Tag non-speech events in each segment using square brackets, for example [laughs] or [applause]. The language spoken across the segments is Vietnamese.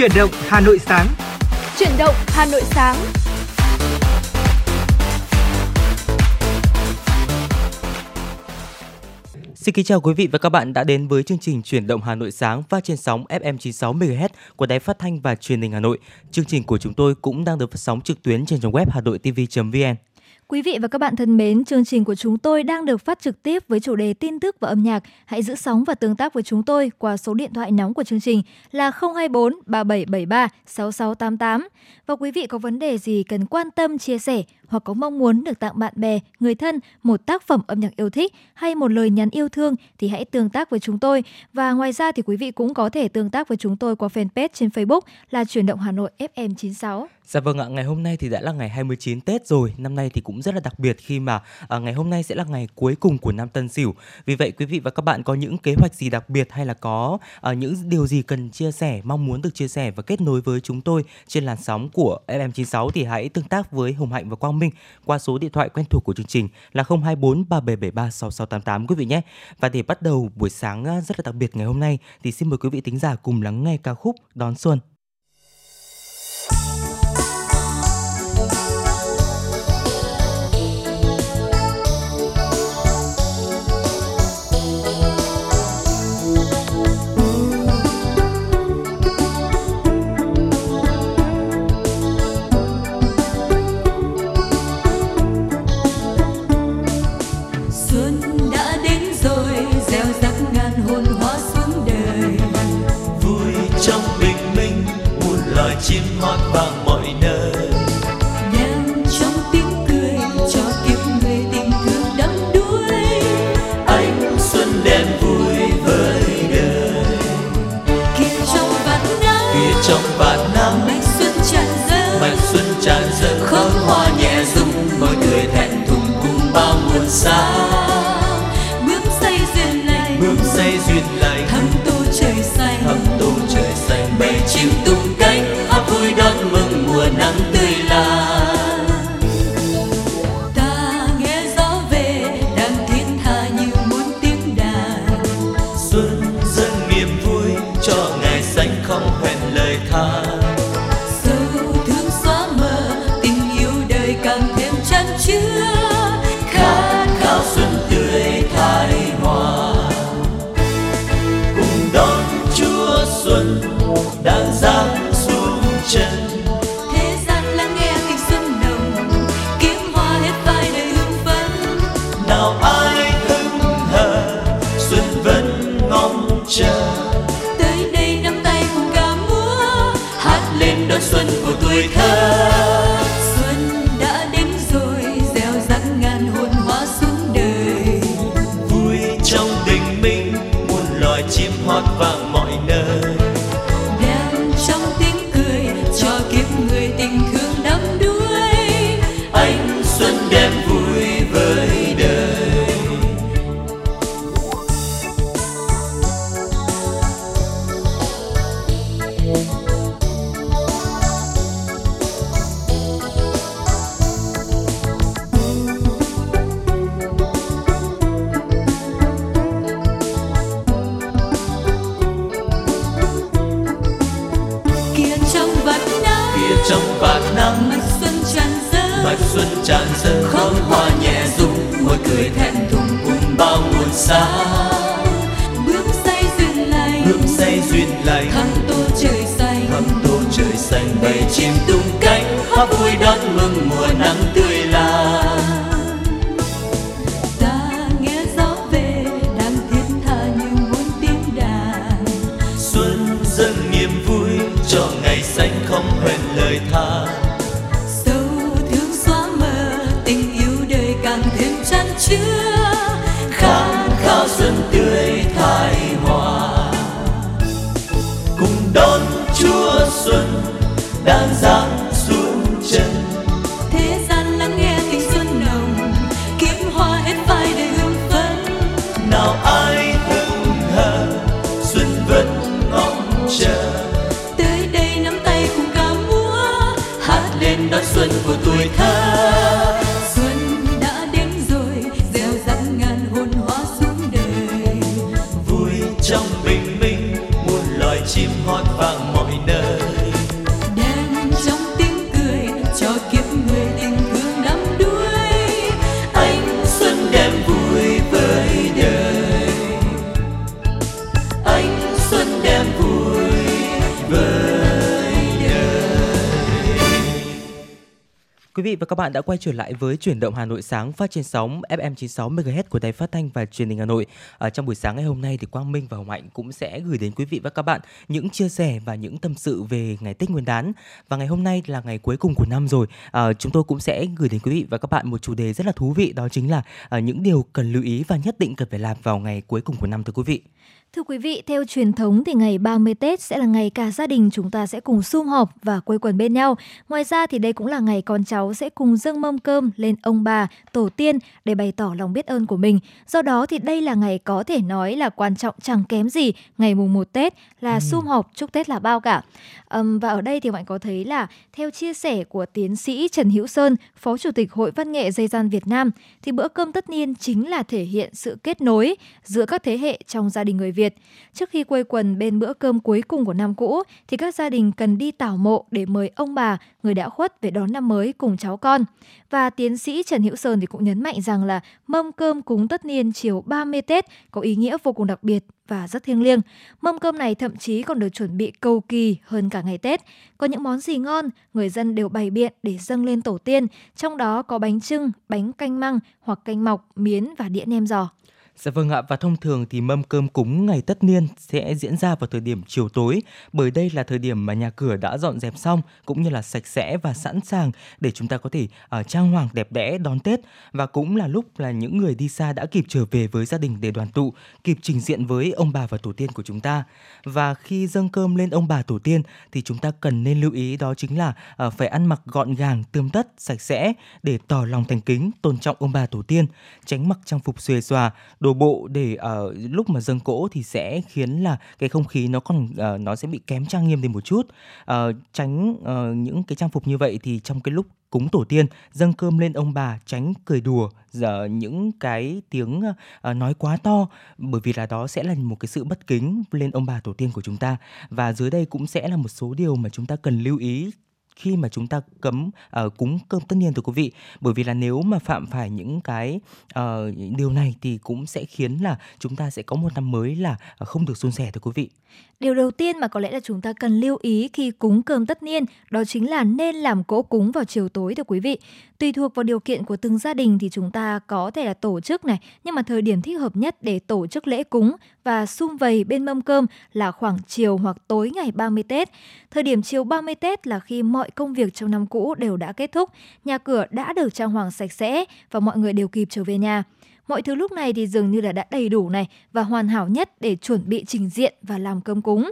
Chuyển động Hà Nội sáng. Chuyển động Hà Nội sáng. Xin kính chào quý vị và các bạn đã đến với chương trình Chuyển động Hà Nội sáng phát trên sóng FM 96 MHz của Đài Phát thanh và Truyền hình Hà Nội. Chương trình của chúng tôi cũng đang được phát sóng trực tuyến trên trang web hanoitv.vn. Quý vị và các bạn thân mến, chương trình của chúng tôi đang được phát trực tiếp với chủ đề tin tức và âm nhạc. Hãy giữ sóng và tương tác với chúng tôi qua số điện thoại nóng của chương trình là 024 3773 6688. Và quý vị có vấn đề gì cần quan tâm, chia sẻ hoặc có mong muốn được tặng bạn bè, người thân một tác phẩm âm nhạc yêu thích hay một lời nhắn yêu thương thì hãy tương tác với chúng tôi. Và ngoài ra thì quý vị cũng có thể tương tác với chúng tôi qua fanpage trên Facebook là Chuyển động Hà Nội FM96. Dạ vâng ạ, ngày hôm nay thì đã là ngày 29 Tết rồi. Năm nay thì cũng rất là đặc biệt khi mà à, ngày hôm nay sẽ là ngày cuối cùng của năm Tân Sửu. Vì vậy quý vị và các bạn có những kế hoạch gì đặc biệt hay là có à, những điều gì cần chia sẻ, mong muốn được chia sẻ và kết nối với chúng tôi trên làn sóng của FM96 thì hãy tương tác với Hồng Hạnh và Quang Minh qua số điện thoại quen thuộc của chương trình là 024 3773 6688 quý vị nhé. Và để bắt đầu buổi sáng à, rất là đặc biệt ngày hôm nay thì xin mời quý vị tính giả cùng lắng nghe ca khúc Đón Xuân chim hót vang mọi nơi. Sáng bước say duyên lành. Hương say duyên lành. Thắm tô trời xanh. Thắm tô trời xanh bầy chim tung cánh. Hát vui đón mừng mùa nắng các bạn đã quay trở lại với chuyển động Hà Nội sáng phát trên sóng FM 96 MHz của Đài Phát thanh và Truyền hình Hà Nội. À, trong buổi sáng ngày hôm nay thì Quang Minh và Hồng Hạnh cũng sẽ gửi đến quý vị và các bạn những chia sẻ và những tâm sự về ngày Tết Nguyên đán. Và ngày hôm nay là ngày cuối cùng của năm rồi. À, chúng tôi cũng sẽ gửi đến quý vị và các bạn một chủ đề rất là thú vị đó chính là à, những điều cần lưu ý và nhất định cần phải làm vào ngày cuối cùng của năm thưa quý vị. Thưa quý vị, theo truyền thống thì ngày 30 Tết sẽ là ngày cả gia đình chúng ta sẽ cùng sum họp và quây quần bên nhau. Ngoài ra thì đây cũng là ngày con cháu sẽ cùng dâng mâm cơm lên ông bà, tổ tiên để bày tỏ lòng biết ơn của mình. Do đó thì đây là ngày có thể nói là quan trọng chẳng kém gì ngày mùng 1 Tết là ừ. sum họp chúc Tết là bao cả. Um, và ở đây thì bạn có thấy là theo chia sẻ của tiến sĩ Trần Hữu Sơn, Phó Chủ tịch Hội Văn nghệ Dây gian Việt Nam thì bữa cơm tất niên chính là thể hiện sự kết nối giữa các thế hệ trong gia đình người Việt Việt. Trước khi quây quần bên bữa cơm cuối cùng của năm cũ thì các gia đình cần đi tảo mộ để mời ông bà, người đã khuất về đón năm mới cùng cháu con. Và tiến sĩ Trần Hữu Sơn thì cũng nhấn mạnh rằng là mâm cơm cúng tất niên chiều 30 Tết có ý nghĩa vô cùng đặc biệt và rất thiêng liêng. Mâm cơm này thậm chí còn được chuẩn bị cầu kỳ hơn cả ngày Tết. Có những món gì ngon, người dân đều bày biện để dâng lên tổ tiên, trong đó có bánh trưng, bánh canh măng hoặc canh mọc, miến và đĩa nem giò. Dạ vâng ạ, và thông thường thì mâm cơm cúng ngày tất niên sẽ diễn ra vào thời điểm chiều tối, bởi đây là thời điểm mà nhà cửa đã dọn dẹp xong cũng như là sạch sẽ và sẵn sàng để chúng ta có thể uh, trang hoàng đẹp đẽ đón Tết và cũng là lúc là những người đi xa đã kịp trở về với gia đình để đoàn tụ, kịp trình diện với ông bà và tổ tiên của chúng ta. Và khi dâng cơm lên ông bà tổ tiên thì chúng ta cần nên lưu ý đó chính là uh, phải ăn mặc gọn gàng, tươm tất, sạch sẽ để tỏ lòng thành kính, tôn trọng ông bà tổ tiên, tránh mặc trang phục xuề xòa, đồ đổ bộ để uh, lúc mà dâng cỗ thì sẽ khiến là cái không khí nó còn uh, nó sẽ bị kém trang nghiêm đi một chút. Uh, tránh uh, những cái trang phục như vậy thì trong cái lúc cúng tổ tiên dâng cơm lên ông bà tránh cười đùa giờ những cái tiếng uh, nói quá to bởi vì là đó sẽ là một cái sự bất kính lên ông bà tổ tiên của chúng ta. Và dưới đây cũng sẽ là một số điều mà chúng ta cần lưu ý khi mà chúng ta cấm uh, cúng cơm tất niên thưa quý vị bởi vì là nếu mà phạm phải những cái uh, điều này thì cũng sẽ khiến là chúng ta sẽ có một năm mới là ờ, không được suôn sẻ thưa quý vị Điều đầu tiên mà có lẽ là chúng ta cần lưu ý khi cúng cơm tất niên đó chính là nên làm cỗ cúng vào chiều tối thưa quý vị. Tùy thuộc vào điều kiện của từng gia đình thì chúng ta có thể là tổ chức này, nhưng mà thời điểm thích hợp nhất để tổ chức lễ cúng và sum vầy bên mâm cơm là khoảng chiều hoặc tối ngày 30 Tết. Thời điểm chiều 30 Tết là khi mọi công việc trong năm cũ đều đã kết thúc, nhà cửa đã được trang hoàng sạch sẽ và mọi người đều kịp trở về nhà. Mọi thứ lúc này thì dường như là đã đầy đủ này và hoàn hảo nhất để chuẩn bị trình diện và làm cơm cúng.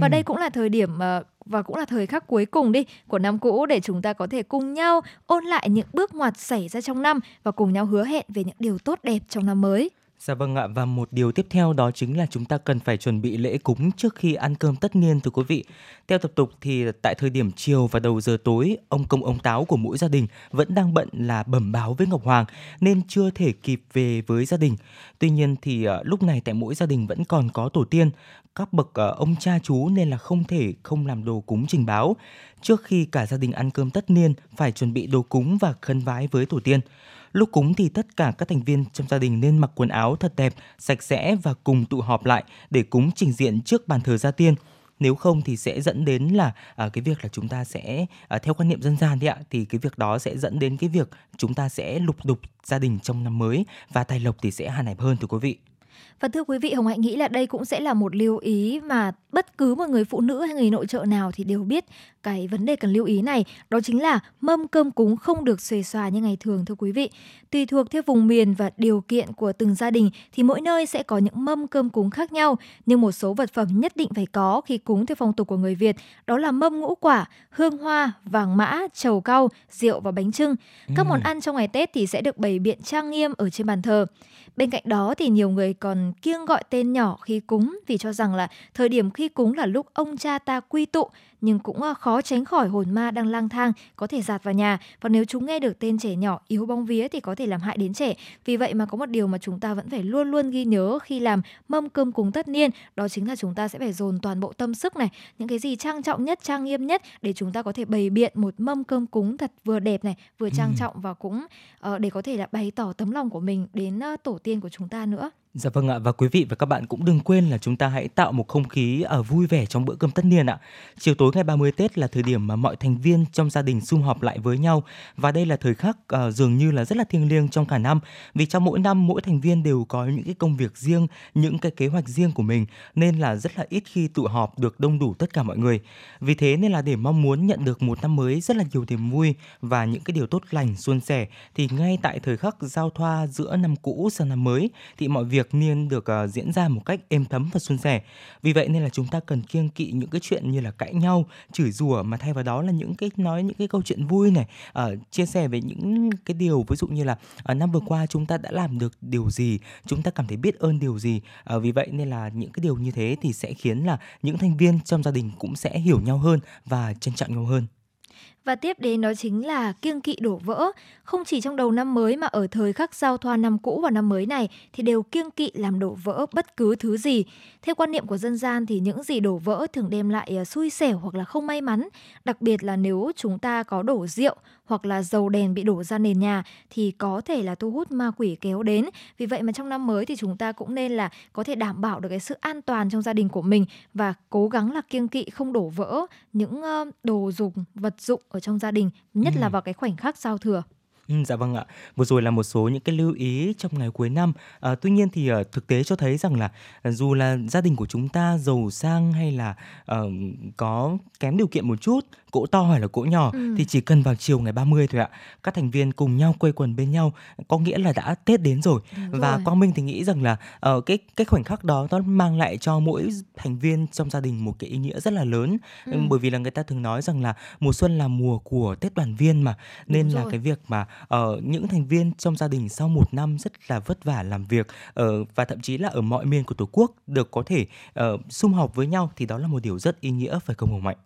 Và đây cũng là thời điểm uh, và cũng là thời khắc cuối cùng đi của năm cũ để chúng ta có thể cùng nhau ôn lại những bước ngoặt xảy ra trong năm và cùng nhau hứa hẹn về những điều tốt đẹp trong năm mới. Dạ vâng ạ và một điều tiếp theo đó chính là chúng ta cần phải chuẩn bị lễ cúng trước khi ăn cơm tất niên thưa quý vị. Theo tập tục thì tại thời điểm chiều và đầu giờ tối, ông công ông táo của mỗi gia đình vẫn đang bận là bẩm báo với Ngọc Hoàng nên chưa thể kịp về với gia đình. Tuy nhiên thì ờ, lúc này tại mỗi gia đình vẫn còn có tổ tiên, các bậc ờ, ông cha chú nên là không thể không làm đồ cúng trình báo. Trước khi cả gia đình ăn cơm tất niên phải chuẩn bị đồ cúng và khấn vái với tổ tiên. Lúc cúng thì tất cả các thành viên trong gia đình nên mặc quần áo thật đẹp, sạch sẽ và cùng tụ họp lại để cúng trình diện trước bàn thờ gia tiên. Nếu không thì sẽ dẫn đến là à, cái việc là chúng ta sẽ à, theo quan niệm dân gian đấy ạ thì cái việc đó sẽ dẫn đến cái việc chúng ta sẽ lục đục gia đình trong năm mới và tài lộc thì sẽ hàn hẹp hơn thưa quý vị và thưa quý vị, Hồng Hạnh nghĩ là đây cũng sẽ là một lưu ý mà bất cứ một người phụ nữ hay người nội trợ nào thì đều biết cái vấn đề cần lưu ý này. Đó chính là mâm cơm cúng không được xuề xòa như ngày thường thưa quý vị. Tùy thuộc theo vùng miền và điều kiện của từng gia đình thì mỗi nơi sẽ có những mâm cơm cúng khác nhau. Nhưng một số vật phẩm nhất định phải có khi cúng theo phong tục của người Việt đó là mâm ngũ quả, hương hoa, vàng mã, trầu cau, rượu và bánh trưng. Các món ăn trong ngày Tết thì sẽ được bày biện trang nghiêm ở trên bàn thờ. Bên cạnh đó thì nhiều người còn kiêng gọi tên nhỏ khi cúng vì cho rằng là thời điểm khi cúng là lúc ông cha ta quy tụ nhưng cũng ờ, khó tránh khỏi hồn ma đang lang thang có thể dạt vào nhà và nếu chúng nghe được tên trẻ nhỏ yếu bóng vía thì có thể làm hại đến trẻ. Vì vậy mà có một điều mà chúng ta vẫn phải luôn luôn ghi nhớ khi làm mâm cơm cúng tất niên đó chính là chúng ta sẽ phải dồn toàn bộ tâm sức này, những cái gì trang trọng nhất, trang nghiêm nhất để chúng ta có thể bày biện một mâm cơm cúng thật vừa đẹp này, vừa trang trọng và cũng uh, để có thể là bày tỏ tấm lòng của mình đến uh, tổ tiên của chúng ta nữa. Dạ vâng ạ và quý vị và các bạn cũng đừng quên là chúng ta hãy tạo một không khí ở vui vẻ trong bữa cơm tất niên ạ. Chiều tối ngày 30 Tết là thời điểm mà mọi thành viên trong gia đình sum họp lại với nhau và đây là thời khắc uh, dường như là rất là thiêng liêng trong cả năm vì trong mỗi năm mỗi thành viên đều có những cái công việc riêng, những cái kế hoạch riêng của mình nên là rất là ít khi tụ họp được đông đủ tất cả mọi người. Vì thế nên là để mong muốn nhận được một năm mới rất là nhiều niềm vui và những cái điều tốt lành suôn sẻ thì ngay tại thời khắc giao thoa giữa năm cũ sang năm mới thì mọi việc việc niên được uh, diễn ra một cách êm thấm và suôn sẻ. Vì vậy nên là chúng ta cần kiêng kỵ những cái chuyện như là cãi nhau, chửi rủa mà thay vào đó là những cái nói những cái câu chuyện vui này, uh, chia sẻ về những cái điều ví dụ như là uh, năm vừa qua chúng ta đã làm được điều gì, chúng ta cảm thấy biết ơn điều gì. Uh, vì vậy nên là những cái điều như thế thì sẽ khiến là những thành viên trong gia đình cũng sẽ hiểu nhau hơn và trân trọng nhau hơn. Và tiếp đến đó chính là kiêng kỵ đổ vỡ. Không chỉ trong đầu năm mới mà ở thời khắc giao thoa năm cũ và năm mới này thì đều kiêng kỵ làm đổ vỡ bất cứ thứ gì. Theo quan niệm của dân gian thì những gì đổ vỡ thường đem lại à, xui xẻo hoặc là không may mắn. Đặc biệt là nếu chúng ta có đổ rượu hoặc là dầu đèn bị đổ ra nền nhà thì có thể là thu hút ma quỷ kéo đến. Vì vậy mà trong năm mới thì chúng ta cũng nên là có thể đảm bảo được cái sự an toàn trong gia đình của mình và cố gắng là kiêng kỵ không đổ vỡ những đồ dùng, vật dụng ở trong gia đình, nhất ừ. là vào cái khoảnh khắc giao thừa. Ừ, dạ vâng ạ. Vừa rồi là một số những cái lưu ý trong ngày cuối năm. À, tuy nhiên thì uh, thực tế cho thấy rằng là uh, dù là gia đình của chúng ta giàu sang hay là uh, có kém điều kiện một chút cỗ to hay là cỗ nhỏ ừ. thì chỉ cần vào chiều ngày 30 thôi ạ các thành viên cùng nhau quây quần bên nhau có nghĩa là đã tết đến rồi Đúng và rồi. quang minh thì nghĩ rằng là ở ờ, uh, cái cái khoảnh khắc đó nó mang lại cho mỗi thành viên trong gia đình một cái ý nghĩa rất là lớn ừ. bởi vì là người ta thường nói rằng là mùa xuân là mùa của tết đoàn viên mà nên Đúng là rồi. cái việc mà uh, những thành viên trong gia đình sau một năm rất là vất vả làm việc uh, và thậm chí là ở mọi miền của tổ quốc được có thể uh, sum họp với nhau thì đó là một điều rất ý nghĩa phải không hồng mạnh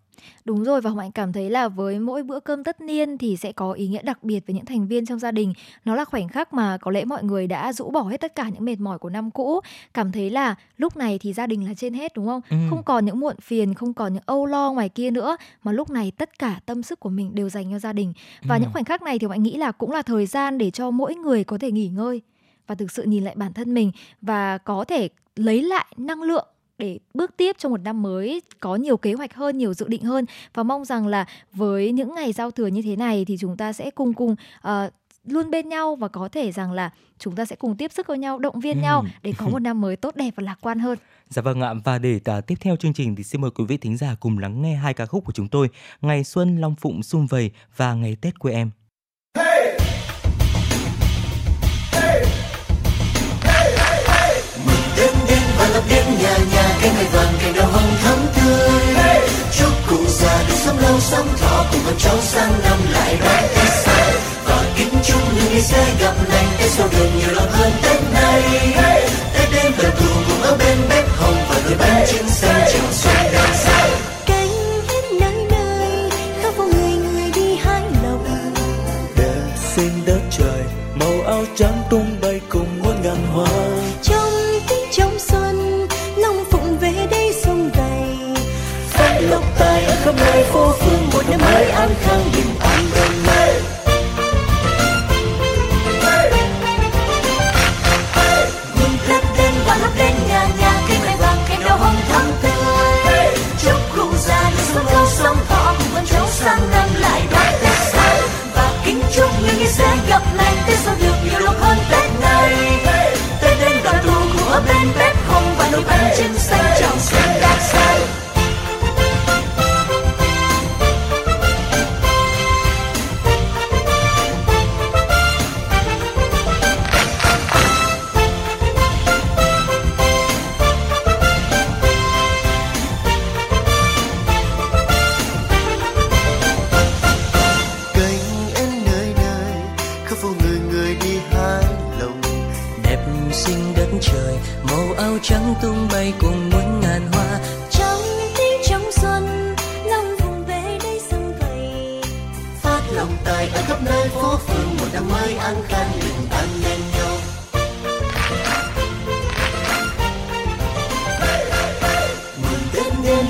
Đúng rồi và Hồng Hạnh cảm thấy là với mỗi bữa cơm tất niên thì sẽ có ý nghĩa đặc biệt với những thành viên trong gia đình. Nó là khoảnh khắc mà có lẽ mọi người đã rũ bỏ hết tất cả những mệt mỏi của năm cũ, cảm thấy là lúc này thì gia đình là trên hết đúng không? Ừ. Không còn những muộn phiền, không còn những âu lo ngoài kia nữa mà lúc này tất cả tâm sức của mình đều dành cho gia đình. Và ừ. những khoảnh khắc này thì Hạnh nghĩ là cũng là thời gian để cho mỗi người có thể nghỉ ngơi và thực sự nhìn lại bản thân mình và có thể lấy lại năng lượng để bước tiếp trong một năm mới có nhiều kế hoạch hơn, nhiều dự định hơn và mong rằng là với những ngày giao thừa như thế này thì chúng ta sẽ cùng cùng uh, luôn bên nhau và có thể rằng là chúng ta sẽ cùng tiếp sức với nhau, động viên ừ. nhau để có một năm mới tốt đẹp và lạc quan hơn. Dạ vâng ạ và để uh, tiếp theo chương trình thì xin mời quý vị thính giả cùng lắng nghe hai ca khúc của chúng tôi Ngày xuân Long Phụng sum vầy và Ngày Tết quê em. Lập đến nhà nhà cánh mai vàng cành đào hồng thắm tươi. Chúc cụ già được sống lâu sống thọ cùng con cháu sang năm lại đón tết xa và kính chúc những ngày sẽ gặp lành tết sau đường nhiều lòng hơn tết này tết đến đoàn tụ cùng ở bên bếp hồng và đôi bánh trưng xanh chào xuân đang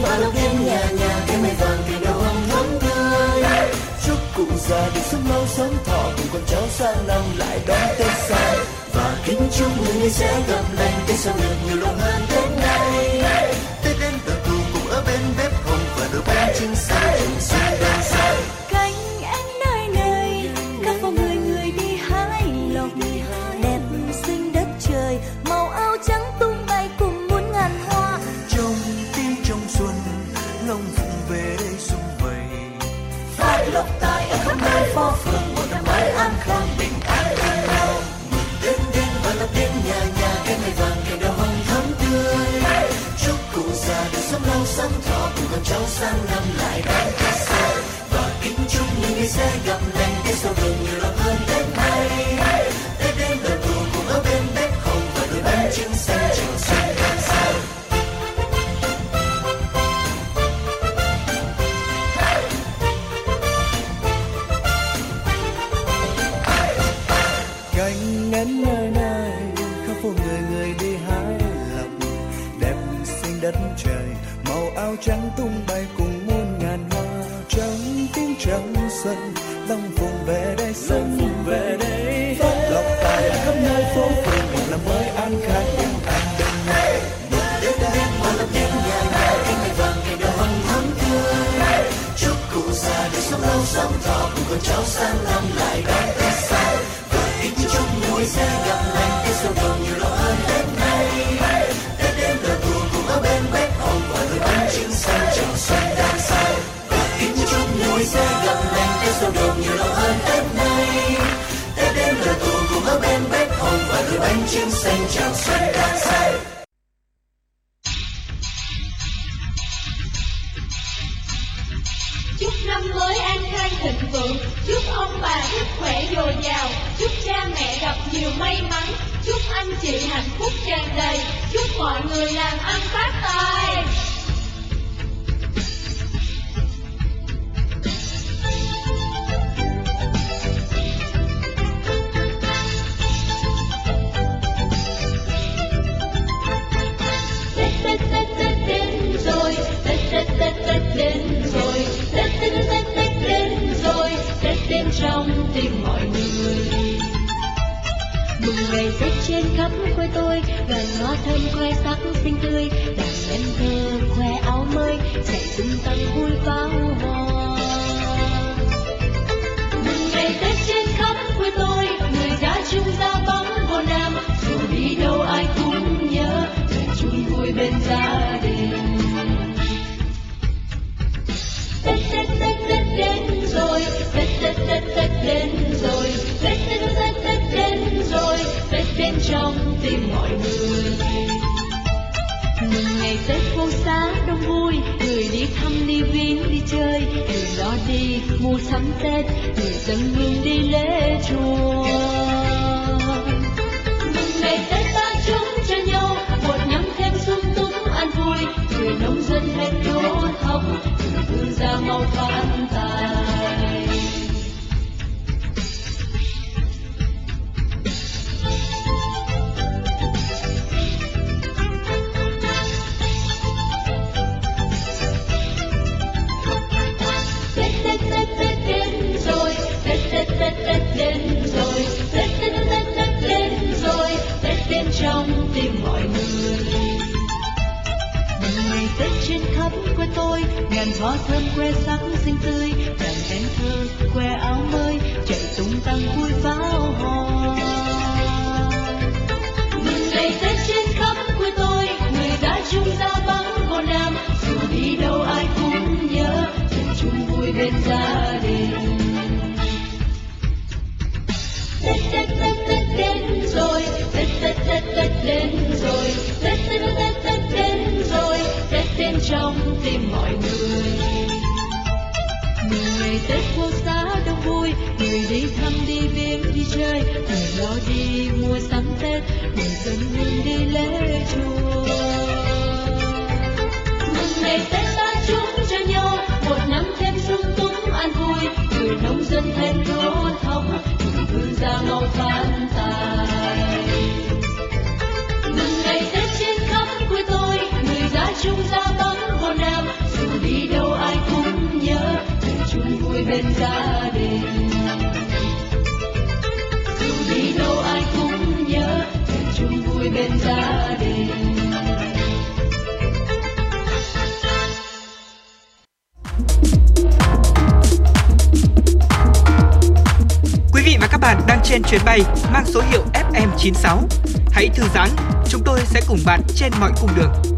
bao đến và nhà nhà cái mây vàng cây đầu hồng thắm tươi chúc cụ già được sống lâu sống thọ cùng con cháu sang năm lại đón tết xa và kính chúc người sẽ gặp lành tết Tết được nhiều lâu hơn Tết nay Tết đến từ tụ cùng ở bên bếp hồng và đôi bánh trưng xanh sang năm lại đang tết xa và kính chúc những người sẽ gặp lành tết sau đường nhiều lắm hơn tết nay. Tết đến đoàn tụ cùng ở bên bếp hồng và đôi bánh trưng xanh trưng xanh đang say Chúc năm mới an khang thịnh vượng, chúc ông bà sức khỏe dồi dào, chúc cha mẹ gặp nhiều may mắn, chúc anh chị hạnh phúc tràn đầy, chúc mọi người làm ăn phát trên khắp quê tôi, đoàn hoa thơm khoe sắc xinh tươi, đàn em thơ khoe áo mới, chạy tung tăng vui pháo hoa. Mừng ngày Tết trên khắp quê tôi, người đã chung ra bóng hồ nam, dù đi đâu ai cũng nhớ, về chung vui bên gia đình. Tết Tết Tết Tết đến rồi, Tết Tết Tết Tết đến rồi, Tết Tết Tết Tết Tết đến trong tim mọi người. Mừng ngày Tết phố xá đông vui, người đi thăm đi viếng đi chơi, người lo đi mua sắm Tết, người dân hương đi lễ chùa. Mừng ngày Tết ta chung cho nhau một năm thêm sung túc an vui, người nông dân hết lúa thóc, người thương gia mau phát ngàn hoa thơm que sắc xinh tươi, đàn em thơ que áo mới, chạy tung tăng vui pháo hoa. Mừng ngày Tết trên khắp quê tôi, người đã chung ra vắng vô nam, dù đi đâu ai cũng nhớ, cùng chung vui bên gia đình. Tết Tết Tết Tết đến rồi, Tết Tết Tết Tết đến rồi, Tết Tết Tết Tết đến Tết đến trong tim mọi người. người ngày Tết phố xá đông vui, người đi thăm đi viếng đi chơi, người lo đi mua sắm Tết, người dân hương đi lễ chùa. Mừng ngày Tết ta chúc cho nhau một năm thêm sung túc an vui, người nông dân thêm lúa thóc, người vương gia mau phát tài. Chung ra tấm hồn nam, dù đi đâu ai cũng nhớ, để chung vui bên gia đình. Dù đi đâu ai cũng nhớ, để chung vui vui bên gia đình Quý vị và các bạn đang trên chuyến bay mang số hiệu FM96. Hãy thư giãn, chúng tôi sẽ cùng bạn trên mọi cung đường.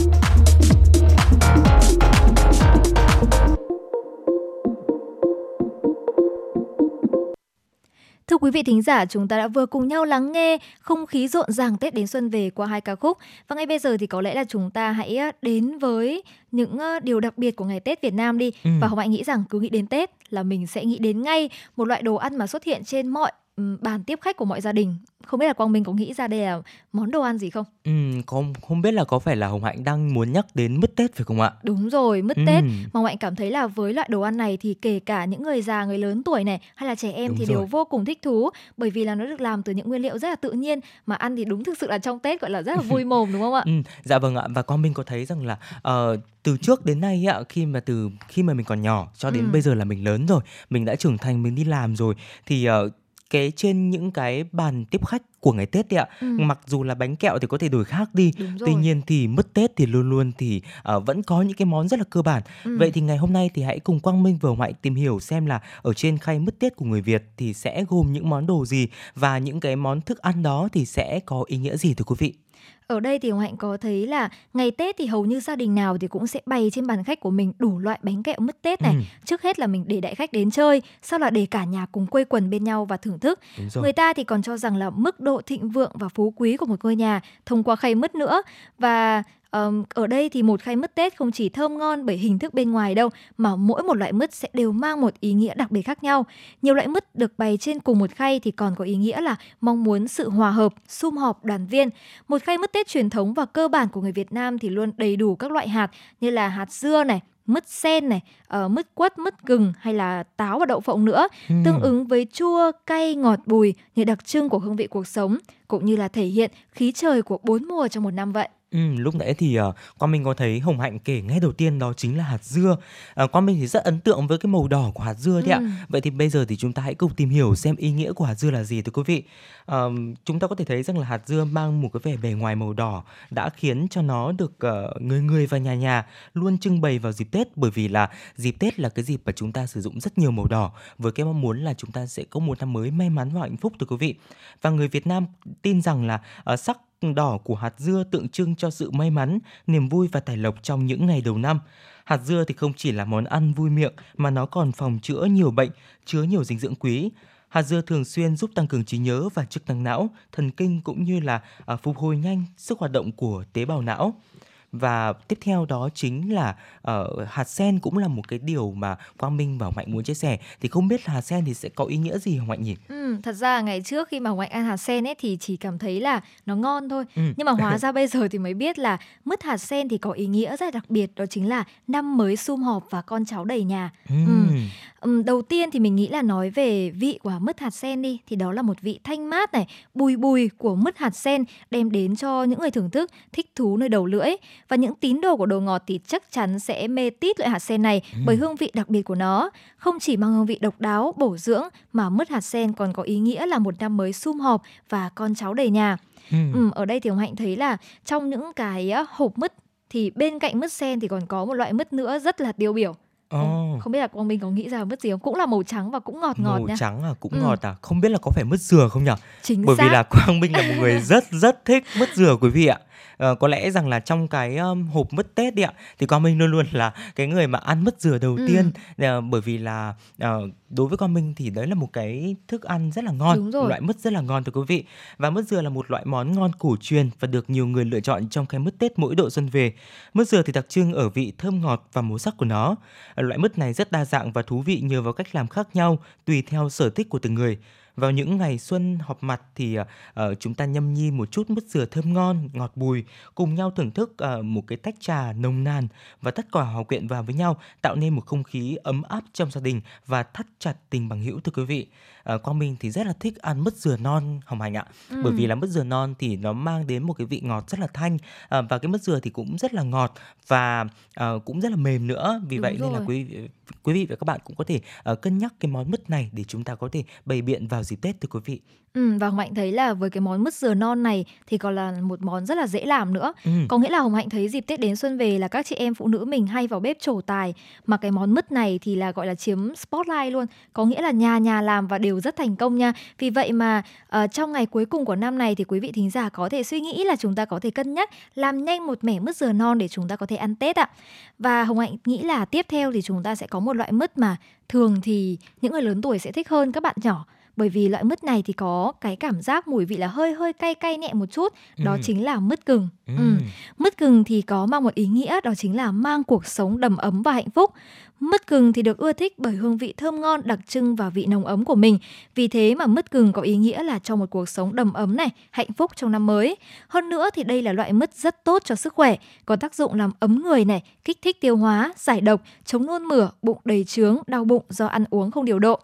Quý vị thính giả, chúng ta đã vừa cùng nhau lắng nghe không khí rộn ràng Tết đến xuân về qua hai ca khúc. Và ngay bây giờ thì có lẽ là chúng ta hãy đến với những điều đặc biệt của ngày Tết Việt Nam đi. Ừ. Và Hồng Hạnh nghĩ rằng cứ nghĩ đến Tết là mình sẽ nghĩ đến ngay một loại đồ ăn mà xuất hiện trên mọi bàn tiếp khách của mọi gia đình. Không biết là Quang Minh có nghĩ ra đây là món đồ ăn gì không? Ừ, không không biết là có phải là Hồng Hạnh đang muốn nhắc đến mứt Tết phải không ạ? Đúng rồi, mứt Ừ. Tết. Mà Hồng Hạnh cảm thấy là với loại đồ ăn này thì kể cả những người già, người lớn tuổi này hay là trẻ em Đúng thì rồi. đều vô cùng thích thú bởi vì là nó được làm từ những nguyên liệu rất là tự nhiên mà ăn thì đúng thực sự là trong Tết gọi là rất là vui [laughs] mồm đúng không ạ? Ừ, dạ vâng ạ và Quang Minh có thấy rằng là ờ, từ trước đến nay ạ khi mà từ khi mà mình còn nhỏ cho đến Ừ. bây giờ là mình lớn rồi mình đã trưởng thành mình đi làm rồi thì ờ, cái trên những cái bàn tiếp khách của ngày Tết đấy ạ. Ừ. mặc dù là bánh kẹo thì có thể đổi khác đi. Tuy nhiên thì mứt Tết thì luôn luôn thì ờ, vẫn có những cái món rất là cơ bản. Ừ. vậy thì ngày hôm nay thì hãy cùng Quang Minh Hồng Hạnh tìm hiểu xem là ở trên khay mứt Tết của người Việt thì sẽ gồm những món đồ gì và những cái món thức ăn đó thì sẽ có ý nghĩa gì thưa quý vị Ở đây thì Hồng Hạnh có thấy là ngày Tết thì hầu như gia đình nào thì cũng sẽ bày trên bàn khách của mình đủ loại bánh kẹo mứt Tết này. Ừ. Trước hết là mình để đại khách đến chơi, sau là để cả nhà cùng quây quần bên nhau và thưởng thức. Người ta thì còn cho rằng là mức độ thịnh vượng và phú quý của một ngôi nhà thông qua khay mứt nữa. Và ờm, ở đây thì một khay mứt Tết không chỉ thơm ngon bởi hình thức bên ngoài đâu, mà mỗi một loại mứt sẽ đều mang một ý nghĩa đặc biệt khác nhau. Nhiều loại mứt được bày trên cùng một khay thì còn có ý nghĩa là mong muốn sự hòa hợp, sum họp đoàn viên. Một khay mứt Tết truyền thống và cơ bản của người Việt Nam thì luôn đầy đủ các loại hạt như là hạt dưa này, mứt sen này, ờ, mứt quất, mứt gừng hay là táo và đậu phộng nữa tương Ừ. ứng với chua, cay, ngọt, bùi như đặc trưng của hương vị cuộc sống cũng như là thể hiện khí trời của bốn mùa trong một năm vậy. Ừ, lúc nãy thì uh, Quang Minh có thấy Hồng Hạnh kể ngay đầu tiên đó chính là hạt dưa. Uh, Quang Minh thì rất ấn tượng với cái màu đỏ của hạt dưa đấy Ừ. ạ. Vậy thì bây giờ thì chúng ta hãy cùng tìm hiểu xem ý nghĩa của hạt dưa là gì thưa quý vị. Ờm, chúng ta có thể thấy rằng là hạt dưa mang một cái vẻ bề ngoài màu đỏ đã khiến cho nó được ờ, người người và nhà nhà luôn trưng bày vào dịp Tết bởi vì là dịp Tết là cái dịp mà chúng ta sử dụng rất nhiều màu đỏ với cái mong muốn là chúng ta sẽ có một năm mới may mắn và hạnh phúc thưa quý vị. Và người Việt Nam tin rằng là ờ, sắc đỏ của hạt dưa tượng trưng cho sự may mắn, niềm vui và tài lộc trong những ngày đầu năm. Hạt dưa thì không chỉ là món ăn vui miệng mà nó còn phòng chữa nhiều bệnh, chứa nhiều dinh dưỡng quý. Hạt dưa thường xuyên giúp tăng cường trí nhớ và chức năng não, thần kinh cũng như là à, phục hồi nhanh sức hoạt động của tế bào não. Và tiếp theo đó chính là ờ, hạt sen cũng là một cái điều mà Quang Minh và Hạnh muốn chia sẻ. Thì không biết là hạt sen thì sẽ có ý nghĩa gì Hồng Hạnh nhỉ? Ừ, thật ra ngày trước khi mà Hạnh ăn hạt sen ấy thì chỉ cảm thấy là nó ngon thôi. Ừ. Nhưng mà hóa [laughs] ra bây giờ thì mới biết là mứt hạt sen thì có ý nghĩa rất đặc biệt đó chính là năm mới sum họp và con cháu đầy nhà. Ừm. Ừm, đầu tiên thì mình nghĩ là nói về vị của mứt hạt sen đi thì đó là một vị thanh mát này, bùi bùi của mứt hạt sen đem đến cho những người thưởng thức thích thú nơi đầu lưỡi và những tín đồ của đồ ngọt thì chắc chắn sẽ mê tít loại hạt sen này bởi hương vị đặc biệt của nó. Không chỉ mang hương vị độc đáo, bổ dưỡng mà mứt hạt sen còn có ý nghĩa là một năm mới sum họp và con cháu đầy nhà. Ừm. Ừm, ở đây thì Hồng Hạnh thấy là trong những cái hộp mứt thì bên cạnh mứt sen thì còn có một loại mứt nữa rất là tiêu biểu. Ồ. Không biết là Quang Minh có nghĩ ra mứt gì không? Cũng là màu trắng và cũng ngọt ngọt màu nha. trắng à cũng Ừ. ngọt à không biết là có phải mứt dừa không nhỉ Chính bởi xác. vì là Quang Minh là một người [laughs] rất rất thích mứt dừa quý vị ạ Ờ, có lẽ rằng là trong cái um, hộp mứt Tết đi ạ thì Quang Minh luôn luôn là cái người mà ăn mứt dừa đầu Ừ. tiên. Ờ, bởi vì là ờ, đối với Quang Minh thì đấy là một cái thức ăn rất là ngon một loại mứt rất là ngon thưa quý vị. Và mứt dừa là một loại món ngon cổ truyền và được nhiều người lựa chọn trong cái mứt Tết mỗi độ xuân về. Mứt dừa thì đặc trưng ở vị thơm ngọt và màu sắc của nó. Loại mứt này rất đa dạng và thú vị nhờ vào cách làm khác nhau tùy theo sở thích của từng người. Vào những ngày xuân họp mặt thì uh, chúng ta nhâm nhi một chút mứt dừa thơm ngon, ngọt bùi, cùng nhau thưởng thức uh, một cái tách trà nồng nàn và tất cả hòa quyện vào với nhau tạo nên một không khí ấm áp trong gia đình và thắt chặt tình bằng hữu thưa quý vị. Uh, Quang Minh thì rất là thích ăn mứt dừa non hồng hành ạ, Ừ. bởi vì là mứt dừa non thì nó mang đến một cái vị ngọt rất là thanh uh, và cái mứt dừa thì cũng rất là ngọt và uh, cũng rất là mềm nữa. Vì Đúng vậy nên là rồi. quý quý vị và các bạn cũng có thể uh, cân nhắc cái món mứt này để chúng ta có thể bày biện vào dịp Tết thưa quý vị. Ừ, và Hồng Hạnh thấy là với cái món mứt dừa non này thì còn là một món rất là dễ làm nữa. Ừ. Có nghĩa là Hồng Hạnh thấy dịp Tết đến xuân về là các chị em phụ nữ mình hay vào bếp trổ tài mà cái món mứt này thì là gọi là chiếm spotlight luôn. Có nghĩa là nhà nhà làm và đều rất thành công nha. Vì vậy mà ờ, trong ngày cuối cùng của năm này thì quý vị thính giả có thể suy nghĩ là chúng ta có thể cân nhắc làm nhanh một mẻ mứt dừa non để chúng ta có thể ăn Tết ạ. Và Hồng Hạnh nghĩ là tiếp theo thì chúng ta sẽ có một loại mứt mà thường thì những người lớn tuổi sẽ thích hơn các bạn nhỏ bởi vì loại mứt này thì có cái cảm giác mùi vị là hơi hơi cay cay nhẹ một chút đó Ừ. chính là mứt gừng Ừ. Ừ. mứt gừng thì có mang một ý nghĩa đó chính là mang cuộc sống đầm ấm và hạnh phúc mứt gừng thì được ưa thích bởi hương vị thơm ngon đặc trưng và vị nồng ấm của mình vì thế mà mứt gừng có ý nghĩa là cho một cuộc sống đầm ấm này hạnh phúc trong năm mới hơn nữa thì đây là loại mứt rất tốt cho sức khỏe có tác dụng làm ấm người này kích thích tiêu hóa giải độc chống nôn mửa bụng đầy trướng đau bụng do ăn uống không điều độ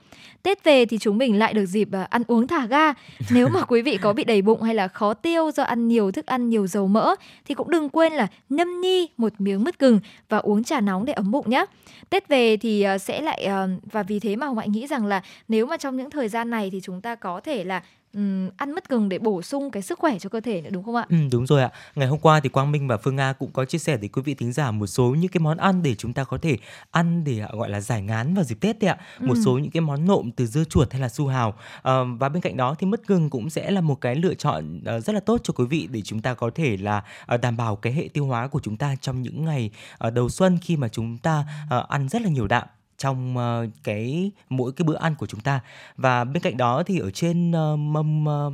Tết về thì chúng mình lại được dịp à, ăn uống thả ga. [laughs] Nếu mà quý vị có bị đầy bụng hay là khó tiêu do ăn nhiều thức ăn nhiều dầu mỡ thì cũng đừng quên là nhâm nhi một miếng mứt gừng và uống trà nóng để ấm bụng nhé. Tết về thì ờ, sẽ lại ờ, và vì thế mà Hồng Hạnh nghĩ rằng là nếu mà trong những thời gian này thì chúng ta có thể là ừm, ăn mứt gừng để bổ sung cái sức khỏe cho cơ thể nữa đúng không ạ? Ừ, đúng rồi ạ. Ngày hôm qua thì Quang Minh và Phương Nga cũng có chia sẻ đến quý vị thính giả một số những cái món ăn để chúng ta có thể ăn để à, gọi là giải ngán vào dịp Tết đấy ạ. Một Ừ. số những cái món nộm từ dưa chuột hay là su hào. Ờ, và bên cạnh đó thì mứt gừng cũng sẽ là một cái lựa chọn ờ, rất là tốt cho quý vị để chúng ta có thể là ờ, đảm bảo cái hệ tiêu hóa của chúng ta trong những ngày đầu xuân khi mà chúng ta ăn rất là nhiều đạm trong ờ, cái, mỗi cái bữa ăn của chúng ta. Và bên cạnh đó thì ở trên ờ, mâm ờ,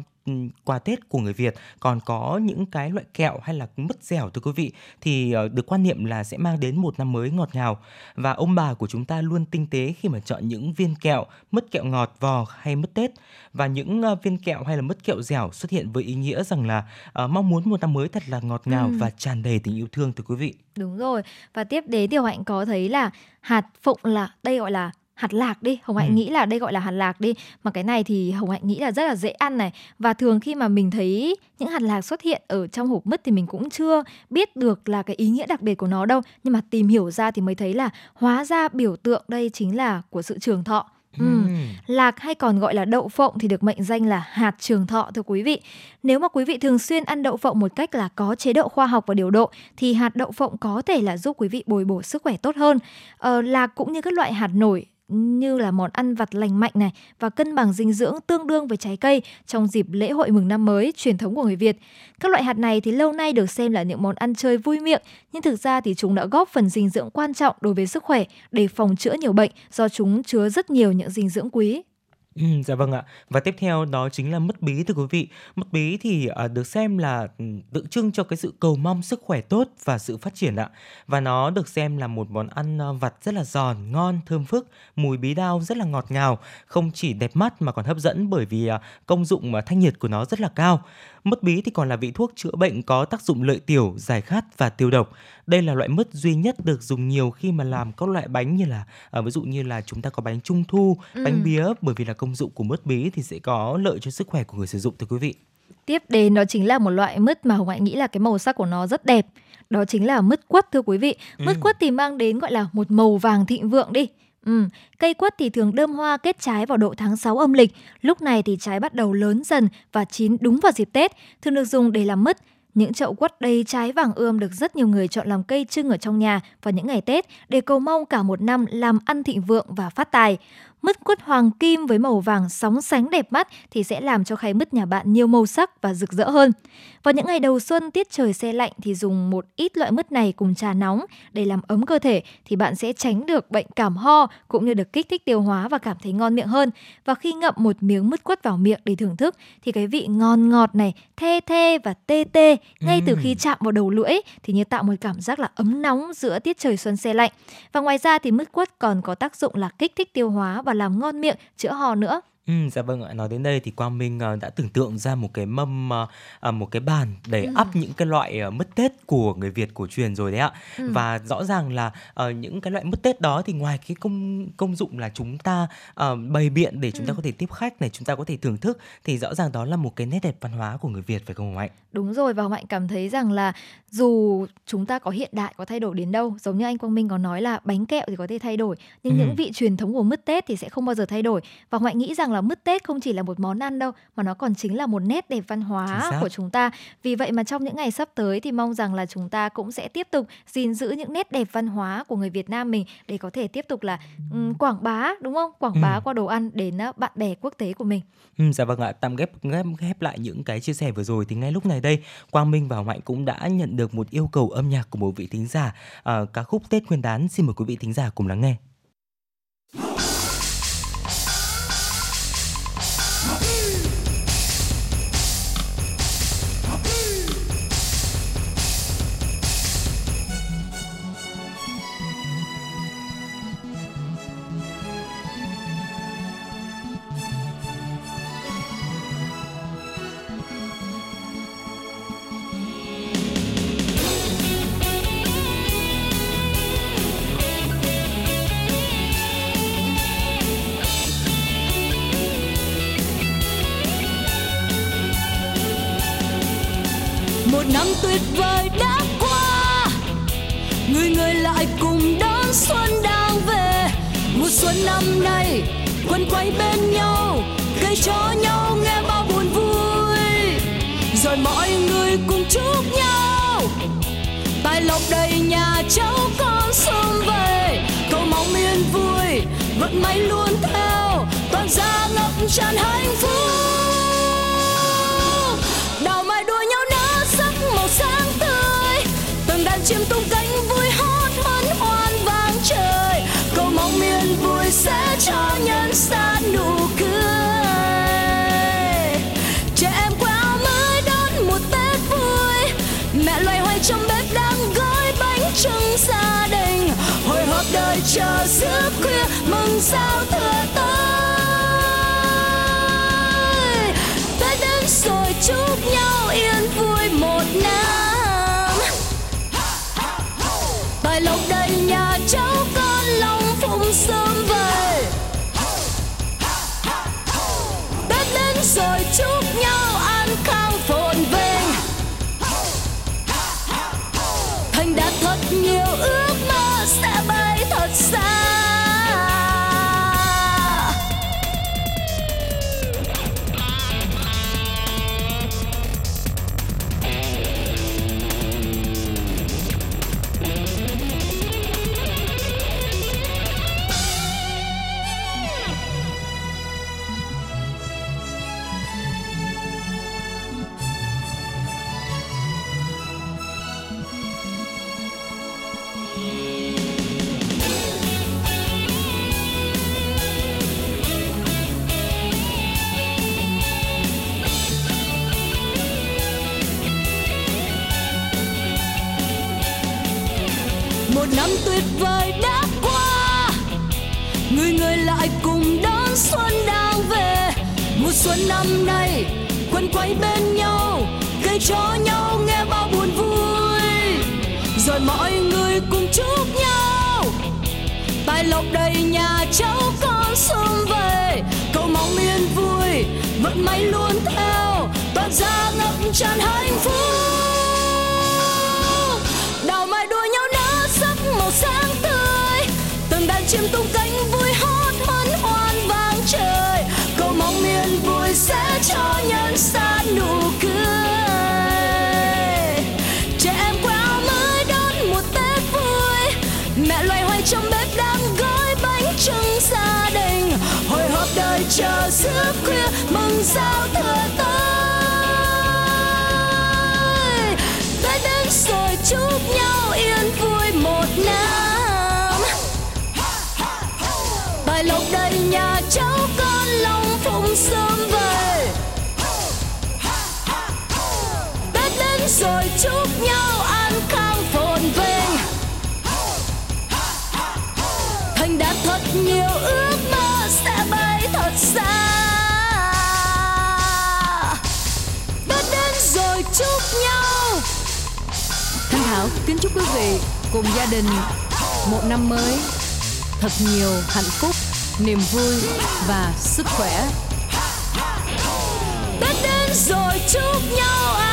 quà Tết của người Việt còn có những cái loại kẹo hay là mứt dẻo thưa quý vị thì ờ, được quan niệm là sẽ mang đến một năm mới ngọt ngào và ông bà của chúng ta luôn tinh tế khi mà chọn những viên kẹo mứt kẹo ngọt vò hay mứt Tết và những ờ, viên kẹo hay là mứt kẹo dẻo xuất hiện với ý nghĩa rằng là ờ, mong muốn một năm mới thật là ngọt ngào Ừm. và tràn đầy tình yêu thương thưa quý vị. Đúng rồi. Và tiếp đến Hồng Hạnh có thấy là hạt phụng là đây gọi là hạt lạc đi Hồng Hạnh Ừ. nghĩ là đây gọi là hạt lạc đi mà cái này thì Hồng Hạnh nghĩ là rất là dễ ăn này và thường khi mà mình thấy những hạt lạc xuất hiện ở trong hộp mứt thì mình cũng chưa biết được là cái ý nghĩa đặc biệt của nó đâu nhưng mà tìm hiểu ra thì mới thấy là hóa ra biểu tượng đây chính là của sự trường thọ Ừ. Ừm. Lạc hay còn gọi là đậu phộng thì được mệnh danh là hạt trường thọ thưa quý vị. Nếu mà quý vị thường xuyên ăn đậu phộng một cách là có chế độ khoa học và điều độ thì hạt đậu phộng có thể là giúp quý vị bồi bổ sức khỏe tốt hơn. Ờ, lạc cũng như các loại hạt nổi như là món ăn vặt lành mạnh này và cân bằng dinh dưỡng tương đương với trái cây trong dịp lễ hội mừng năm mới truyền thống của người Việt. Các loại hạt này thì lâu nay được xem là những món ăn chơi vui miệng, nhưng thực ra thì chúng đã góp phần dinh dưỡng quan trọng đối với sức khỏe để phòng chữa nhiều bệnh do chúng chứa rất nhiều những dinh dưỡng quý. Ừ, dạ vâng ạ. Và tiếp theo đó chính là mứt bí thưa quý vị. Mứt bí thì à, được xem là ừ, tượng trưng cho cái sự cầu mong sức khỏe tốt và sự phát triển ạ. Và nó được xem là một món ăn à, vặt rất là giòn, ngon, thơm phức, mùi bí đao rất là ngọt ngào, không chỉ đẹp mắt mà còn hấp dẫn bởi vì à, công dụng mà thanh nhiệt của nó rất là cao. Mứt bí thì còn là vị thuốc chữa bệnh có tác dụng lợi tiểu, giải khát và tiêu độc. Đây là loại mứt duy nhất được dùng nhiều khi mà làm các loại bánh như là à, ví dụ như là chúng ta có bánh trung thu, Ừ. bánh bía bởi vì là công dụng của mứt bí thì sẽ có lợi cho sức khỏe của người sử dụng thưa quý vị. Tiếp đến đó chính là một loại mứt mà Hồng Hạnh nghĩ là cái màu sắc của nó rất đẹp. Đó chính là mứt quất thưa quý vị. Mứt Ừ. quất thì mang đến gọi là một màu vàng thịnh vượng đi. Ừ. Cây quất thì thường đơm hoa kết trái vào độ tháng 6 âm lịch. Lúc này thì trái bắt đầu lớn dần và chín đúng vào dịp Tết, thường được dùng để làm mứt. Những chậu quất đầy trái vàng ươm được rất nhiều người chọn làm cây trưng ở trong nhà vào những ngày Tết để cầu mong cả một năm làm ăn thịnh vượng và phát tài. Mứt quất hoàng kim với màu vàng sóng sánh đẹp mắt thì sẽ làm cho khay mứt nhà bạn nhiều màu sắc và rực rỡ hơn. Vào những ngày đầu xuân tiết trời se lạnh thì dùng một ít loại mứt này cùng trà nóng để làm ấm cơ thể thì bạn sẽ tránh được bệnh cảm ho cũng như được kích thích tiêu hóa và cảm thấy ngon miệng hơn. Và khi ngậm một miếng mứt quất vào miệng để thưởng thức thì cái vị ngon ngọt này, the the và tê tê ngay từ khi chạm vào đầu lưỡi thì như tạo một cảm giác là ấm nóng giữa tiết trời xuân se lạnh. Và ngoài ra thì mứt quất còn có tác dụng là kích thích tiêu hóa và làm ngon miệng, chữa hò nữa. Ừ, dạ vâng ạ. Nói đến đây thì Quang Minh ờ, đã tưởng tượng ra một cái mâm ờ, à, một cái bàn để Ừ. ắp những cái loại ờ, mứt Tết của người Việt cổ truyền rồi đấy ạ. Ừ. Và rõ ràng là ờ, những cái loại mứt Tết đó thì ngoài cái công công dụng là chúng ta ờ, bày biện để chúng ta Ừ. có thể tiếp khách này, chúng ta có thể thưởng thức thì rõ ràng đó là một cái nét đẹp văn hóa của người Việt phải không hồng Hạnh? Đúng rồi và Hồng Hạnh cảm thấy rằng là dù chúng ta có hiện đại có thay đổi đến đâu, giống như anh Quang Minh có nói là bánh kẹo thì có thể thay đổi, nhưng Ừ. những vị truyền thống của mứt Tết thì sẽ không bao giờ thay đổi. Và Hồng Hạnh nghĩ rằng là mứt Tết không chỉ là một món ăn đâu mà nó còn chính là một nét đẹp văn hóa của chúng ta. Vì vậy mà trong những ngày sắp tới thì mong rằng là chúng ta cũng sẽ tiếp tục gìn giữ những nét đẹp văn hóa của người Việt Nam mình để có thể tiếp tục là ừm, quảng bá đúng không? Quảng bá Ừ. qua đồ ăn đến á, bạn bè quốc tế của mình. Ừ, dạ vâng ạ, tạm ghép, ghép ghép lại những cái chia sẻ vừa rồi thì ngay lúc này đây Quang Minh và Hạnh cũng đã nhận được một yêu cầu âm nhạc của một vị thính giả Ờ, ca khúc Tết Nguyên đán xin mời quý vị thính giả cùng lắng nghe. Sẽ cho nhân gian nụ cười. Trẻ em khoe áo mới đón một tết vui. Mẹ loay hoay trong bếp đang gói bánh trưng gia đình. Hồi hộp đời chờ giữa khuya, mừng sao thừa tới xuân năm nay, quấn quay bên nhau, gây cho nhau nghe bao buồn vui. Rồi mọi người cùng chúc nhau. Tài lộc đầy nhà cháu con xuân về cầu mong yên vui, vận may luôn theo toàn gia ngập tràn hạnh phúc. Đào mai đua nhau nở sắc màu sáng tươi, từng đàn chim tung cánh sao thưa tôi? Tới đến rồi chúc nhau yên vui một năm. Bài lộc đầy nhà cháu con lòng phụng sớm về tết đến rồi chúc nhau an khang phồn vinh. Thành đạt thật nhiều ước Thảo kính chúc quý vị cùng gia đình một năm mới thật nhiều hạnh phúc, niềm vui và sức khỏe. Tết đến rồi chúc nhau à.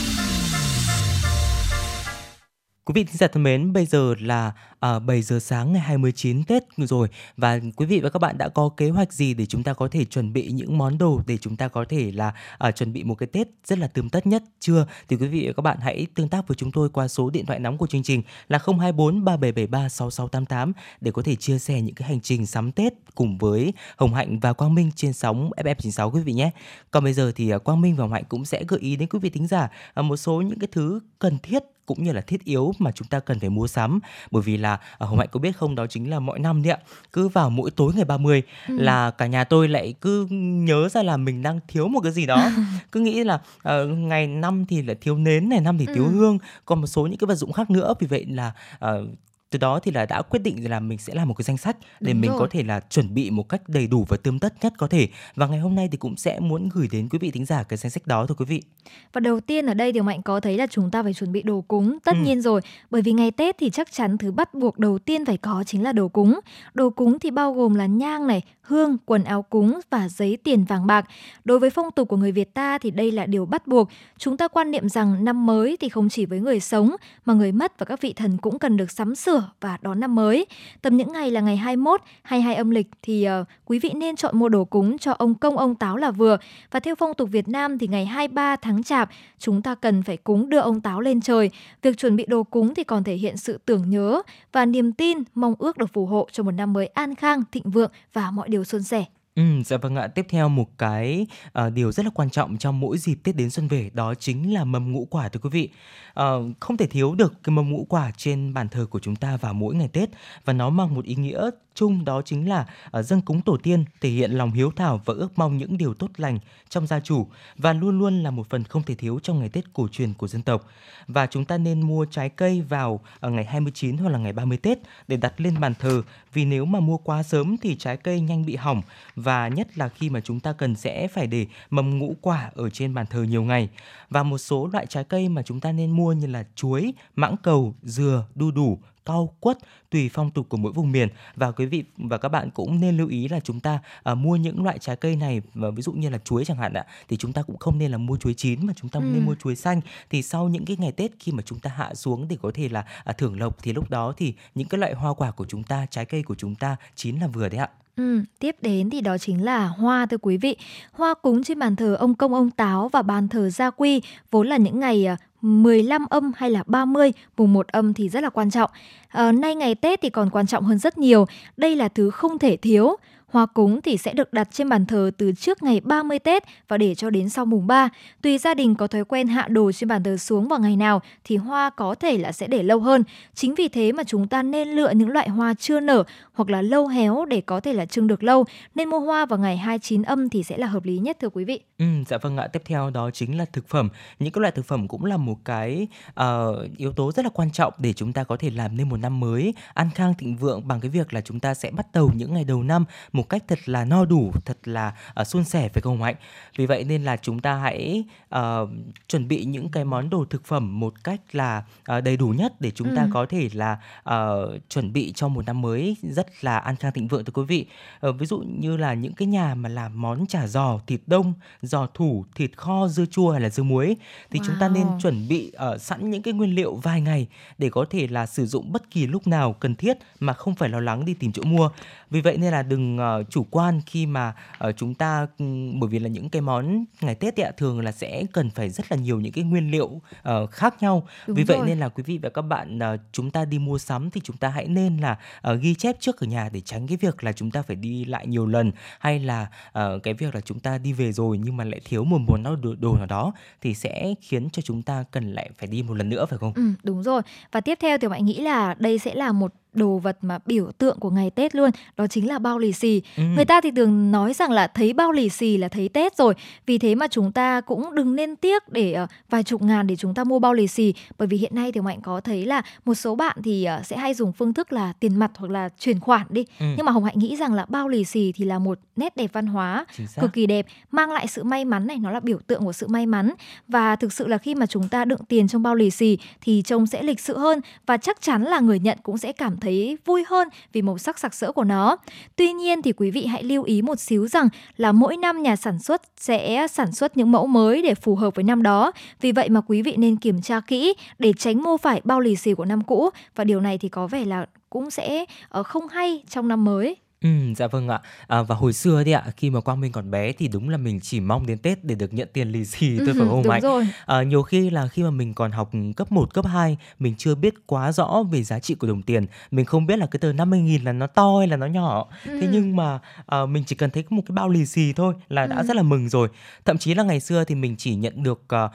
Quý vị thính giả thân mến, bây giờ là à, 7 giờ sáng ngày 29 Tết rồi và quý vị và các bạn đã có kế hoạch gì để chúng ta có thể chuẩn bị những món đồ để chúng ta có thể là à, chuẩn bị một cái Tết rất là tươm tất nhất chưa? Thì quý vị và các bạn hãy tương tác với chúng tôi qua số điện thoại nóng của chương trình là 024 3773 6688 để có thể chia sẻ những cái hành trình sắm Tết cùng với Hồng Hạnh và Quang Minh trên sóng FM96 quý vị nhé. Còn bây giờ thì à, Quang Minh và Hồng Hạnh cũng sẽ gợi ý đến quý vị thính giả à, một số những cái thứ cần thiết cũng như là thiết yếu mà chúng ta cần phải mua sắm bởi vì là à, Hồng Hạnh có biết không đó chính là mọi năm đấy ạ cứ vào mỗi tối ngày 30 Ừ. là cả nhà tôi lại cứ nhớ ra là mình đang thiếu một cái gì đó [laughs] cứ nghĩ là ờ, ngày năm thì là thiếu nến này năm thì thiếu Ừ. hương còn một số những cái vật dụng khác nữa vì vậy là ờ, từ đó thì là đã quyết định là mình sẽ làm một cái danh sách để Đúng mình rồi. có thể là chuẩn bị một cách đầy đủ và tươm tất nhất có thể và ngày hôm nay thì cũng sẽ muốn gửi đến quý vị thính giả cái danh sách đó thôi quý vị Và đầu tiên ở đây thì Mạnh có thấy là chúng ta phải chuẩn bị đồ cúng, tất Ừ. nhiên rồi, bởi vì ngày Tết thì chắc chắn thứ bắt buộc đầu tiên phải có chính là đồ cúng. Đồ cúng thì bao gồm là nhang này, hương, quần áo cúng và giấy tiền vàng bạc. Đối với phong tục của người Việt ta thì đây là điều bắt buộc. Chúng ta quan niệm rằng năm mới thì không chỉ với người sống mà người mất và các vị thần cũng cần được sắm sửa và đón năm mới. Tầm những ngày là ngày 21, 22 âm lịch thì uh, quý vị nên chọn mua đồ cúng cho ông công ông táo là vừa. Và theo phong tục Việt Nam thì ngày 23 tháng Chạp chúng ta cần phải cúng đưa ông táo lên trời. Việc chuẩn bị đồ cúng thì còn thể hiện sự tưởng nhớ và niềm tin mong ước được phù hộ cho một năm mới an khang, thịnh vượng và mọi điều suôn sẻ. Ừ, dạ vâng ạ. Tiếp theo một cái uh, điều rất là quan trọng trong mỗi dịp Tết đến xuân về đó chính là mâm ngũ quả thưa quý vị. Uh, không thể thiếu được cái mâm ngũ quả trên bàn thờ của chúng ta vào mỗi ngày Tết và nó mang một ý nghĩa chung đó chính là ờ, uh, dâng cúng tổ tiên thể hiện lòng hiếu thảo và ước mong những điều tốt lành trong gia chủ và luôn luôn là một phần không thể thiếu trong ngày Tết cổ truyền của dân tộc. Và chúng ta nên mua trái cây vào uh, ngày 29 hoặc là ngày 30 Tết để đặt lên bàn thờ vì nếu mà mua quá sớm thì trái cây nhanh bị hỏng và nhất là khi mà chúng ta cần sẽ phải để mầm ngũ quả ở trên bàn thờ nhiều ngày. Và một số loại trái cây mà chúng ta nên mua như là chuối, mãng cầu, dừa, đu đủ, cau, quất tùy phong tục của mỗi vùng miền và quý vị và các bạn cũng nên lưu ý là chúng ta à, mua những loại trái cây này và ví dụ như là chuối chẳng hạn ạ thì chúng ta cũng không nên là mua chuối chín mà chúng ta Ừ. nên mua chuối xanh thì sau những cái ngày Tết khi mà chúng ta hạ xuống để có thể là à, thưởng lộc thì lúc đó thì những cái loại hoa quả của chúng ta trái cây của chúng ta chín là vừa đấy ạ Ừ, tiếp đến thì đó chính là hoa thưa quý vị. Hoa cúng trên bàn thờ ông công ông táo và bàn thờ gia quy vốn là những ngày à, 15 âm hay là 30, mùng 1 âm thì rất là quan trọng. À, nay ngày Tết thì còn quan trọng hơn rất nhiều. Đây là thứ không thể thiếu. Hoa cúng thì sẽ được đặt trên bàn thờ từ trước ngày 30 Tết và để cho đến sau mùng 3. Tùy gia đình có thói quen hạ đồ trên bàn thờ xuống vào ngày nào thì hoa có thể là sẽ để lâu hơn. Chính vì thế mà chúng ta nên lựa những loại hoa chưa nở hoặc là lâu héo để có thể là trưng được lâu. Nên mua hoa vào ngày 29 âm thì sẽ là hợp lý nhất thưa quý vị. Ừ, dạ vâng ạ. Tiếp theo đó chính là thực phẩm. Những cái loại thực phẩm cũng là một cái uh, yếu tố rất là quan trọng để chúng ta có thể làm nên một năm mới an khang thịnh vượng bằng cái việc là chúng ta sẽ bắt đầu những ngày đầu năm một cách thật là no đủ, thật là uh, suôn sẻ phải không Hạnh? Vì vậy nên là chúng ta hãy ờ, chuẩn bị những cái món đồ thực phẩm một cách là ờ, đầy đủ nhất để chúng ta Ừ. có thể là ờ, chuẩn bị cho một năm mới rất là an khang thịnh vượng thưa quý vị. Ờ, ví dụ như là những cái nhà mà làm món chả giò, thịt đông, giò thủ, thịt kho, dưa chua hay là dưa muối thì chúng ta nên Wow. chuẩn bị ờ, sẵn những cái nguyên liệu vài ngày để có thể là sử dụng bất kỳ lúc nào cần thiết mà không phải lo lắng đi tìm chỗ mua. Vì vậy nên là đừng ờ, chủ quan khi mà ờ, chúng ta ừm, bởi vì là những cái món ngày Tết thì ạ thường là sẽ cần phải rất là nhiều những cái nguyên liệu ờ, khác nhau. Đúng Vì vậy rồi. nên là quý vị và các bạn ờ, chúng ta đi mua sắm thì chúng ta hãy nên là ờ, ghi chép trước ở nhà để tránh cái việc là chúng ta phải đi lại nhiều lần hay là ờ, cái việc là chúng ta đi về rồi nhưng mà lại thiếu một món nào đồ, đồ nào đó thì sẽ khiến cho chúng ta cần lại phải đi một lần nữa phải không? Ừ, đúng rồi. Và tiếp theo thì bạn nghĩ là đây sẽ là một đồ vật mà biểu tượng của ngày Tết luôn, đó chính là bao lì xì. Ừ. Người ta thì thường nói rằng là thấy bao lì xì là thấy Tết rồi. Vì thế mà chúng ta cũng đừng nên tiếc để ờ, vài chục ngàn để chúng ta mua bao lì xì. Bởi vì hiện nay thì Mạnh có thấy là một số bạn thì ờ, sẽ hay dùng phương thức là tiền mặt hoặc là chuyển khoản đi. Ừ. Nhưng mà Hồng Hạnh nghĩ rằng là bao lì xì thì là một nét đẹp văn hóa cực kỳ đẹp, mang lại sự may mắn này, nó là biểu tượng của sự may mắn. Và thực sự là khi mà chúng ta đựng tiền trong bao lì xì thì trông sẽ lịch sự hơn và chắc chắn là người nhận cũng sẽ cảm thấy vui hơn vì màu sắc sặc sỡ của nó. Tuy nhiên thì quý vị hãy lưu ý một xíu rằng là mỗi năm nhà sản xuất sẽ sản xuất những mẫu mới để phù hợp với năm đó. Vì vậy mà quý vị nên kiểm tra kỹ để tránh mua phải bao lì xì của năm cũ và điều này thì có vẻ là cũng sẽ ờ, không hay trong năm mới. Ừ, dạ vâng ạ. À, và hồi xưa thì ạ, khi mà Quang Minh còn bé thì đúng là mình chỉ mong đến Tết để được nhận tiền lì xì thôi phải Ừ, không đúng Mạnh? rồi. À, nhiều khi là khi mà mình còn học cấp 1, cấp 2 mình chưa biết quá rõ về giá trị của đồng tiền. Mình không biết là cái tờ 50.000 là nó to hay là nó nhỏ. Thế nhưng mà à, mình chỉ cần thấy một cái bao lì xì thôi là đã rất là mừng rồi. Thậm chí là ngày xưa thì mình chỉ nhận được uh,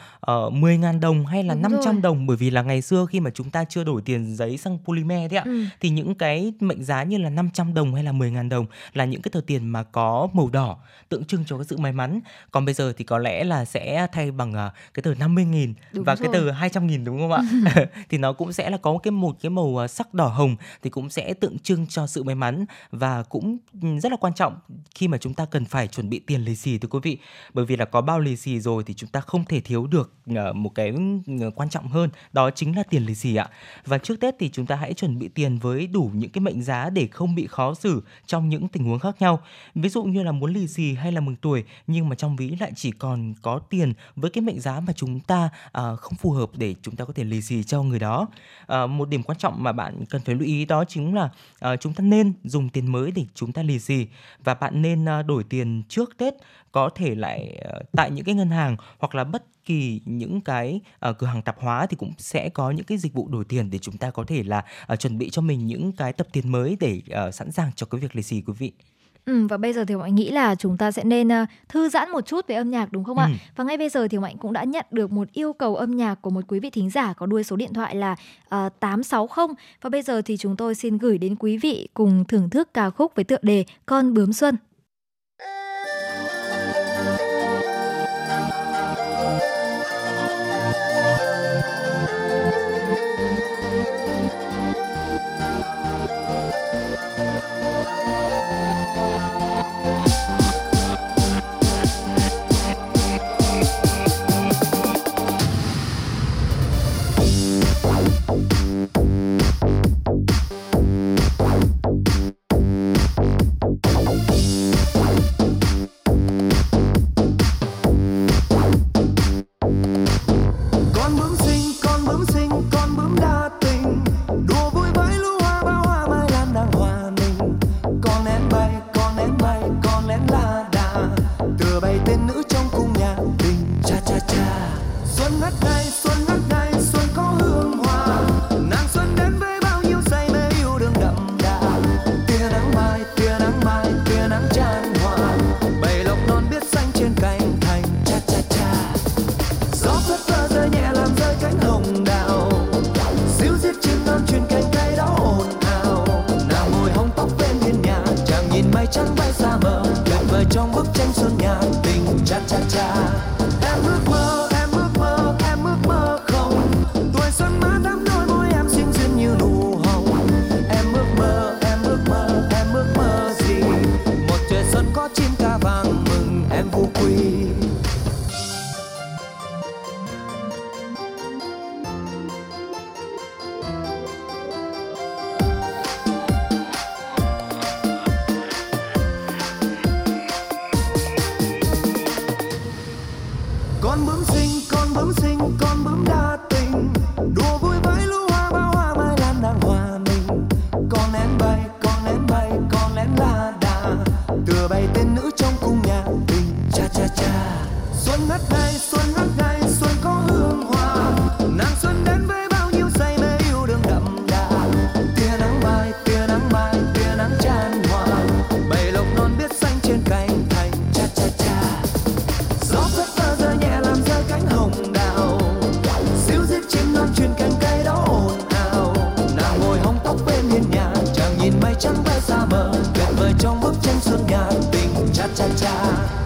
uh, 10.000 đồng hay là Đúng 500 rồi. đồng bởi vì là ngày xưa khi mà chúng ta chưa đổi tiền giấy sang polymer đấy ạ thì những cái mệnh giá như là 500 đồng hay là 10.000 đồng là những cái tờ tiền mà có màu đỏ tượng trưng cho cái sự may mắn. Còn bây giờ thì có lẽ là sẽ thay bằng à, cái tờ 50.000 Đúng và cái rồi. tờ 200.000 đúng không ạ? [laughs] [laughs] thì nó cũng sẽ là có cái một cái màu à, sắc đỏ hồng thì cũng sẽ tượng trưng cho sự may mắn và cũng ừ, rất là quan trọng khi mà chúng ta cần phải chuẩn bị tiền lì xì thưa quý vị. Bởi vì là có bao lì xì rồi thì chúng ta không thể thiếu được ờ, một cái ừ, quan trọng hơn đó chính là tiền lì xì ạ. Và trước Tết thì chúng ta hãy chuẩn bị tiền với đủ những cái mệnh giá để không bị khó xử trong những tình huống khác nhau. Ví dụ như là muốn lì xì hay là mừng tuổi nhưng mà trong ví lại chỉ còn có tiền với cái mệnh giá mà chúng ta à, không phù hợp để chúng ta có thể lì xì cho người đó. À, một điểm quan trọng mà bạn cần phải lưu ý đó chính là à, chúng ta nên dùng tiền mới để chúng ta lì xì và bạn nên à, đổi tiền trước Tết có thể lại à, tại những cái ngân hàng hoặc là bất kỳ những cái ờ, cửa hàng tạp hóa thì cũng sẽ có những cái dịch vụ đổi tiền để chúng ta có thể là ờ, chuẩn bị cho mình những cái tập tiền mới để ờ, sẵn sàng cho cái việc lì xì quý vị. Ừ, và bây giờ thì mọi nghĩ là chúng ta sẽ nên ờ, thư giãn một chút về âm nhạc đúng không ạ? Ừ. Và ngay bây giờ thì Mạnh cũng đã nhận được một yêu cầu âm nhạc của một quý vị thính giả có đuôi số điện thoại là ờ, 860 và bây giờ thì chúng tôi xin gửi đến quý vị cùng thưởng thức ca khúc với tựa đề Con bướm xuân. Chẳng nhìn bay xa mờ tuyệt vời trong bức tranh xuân nhà tình cha cha cha.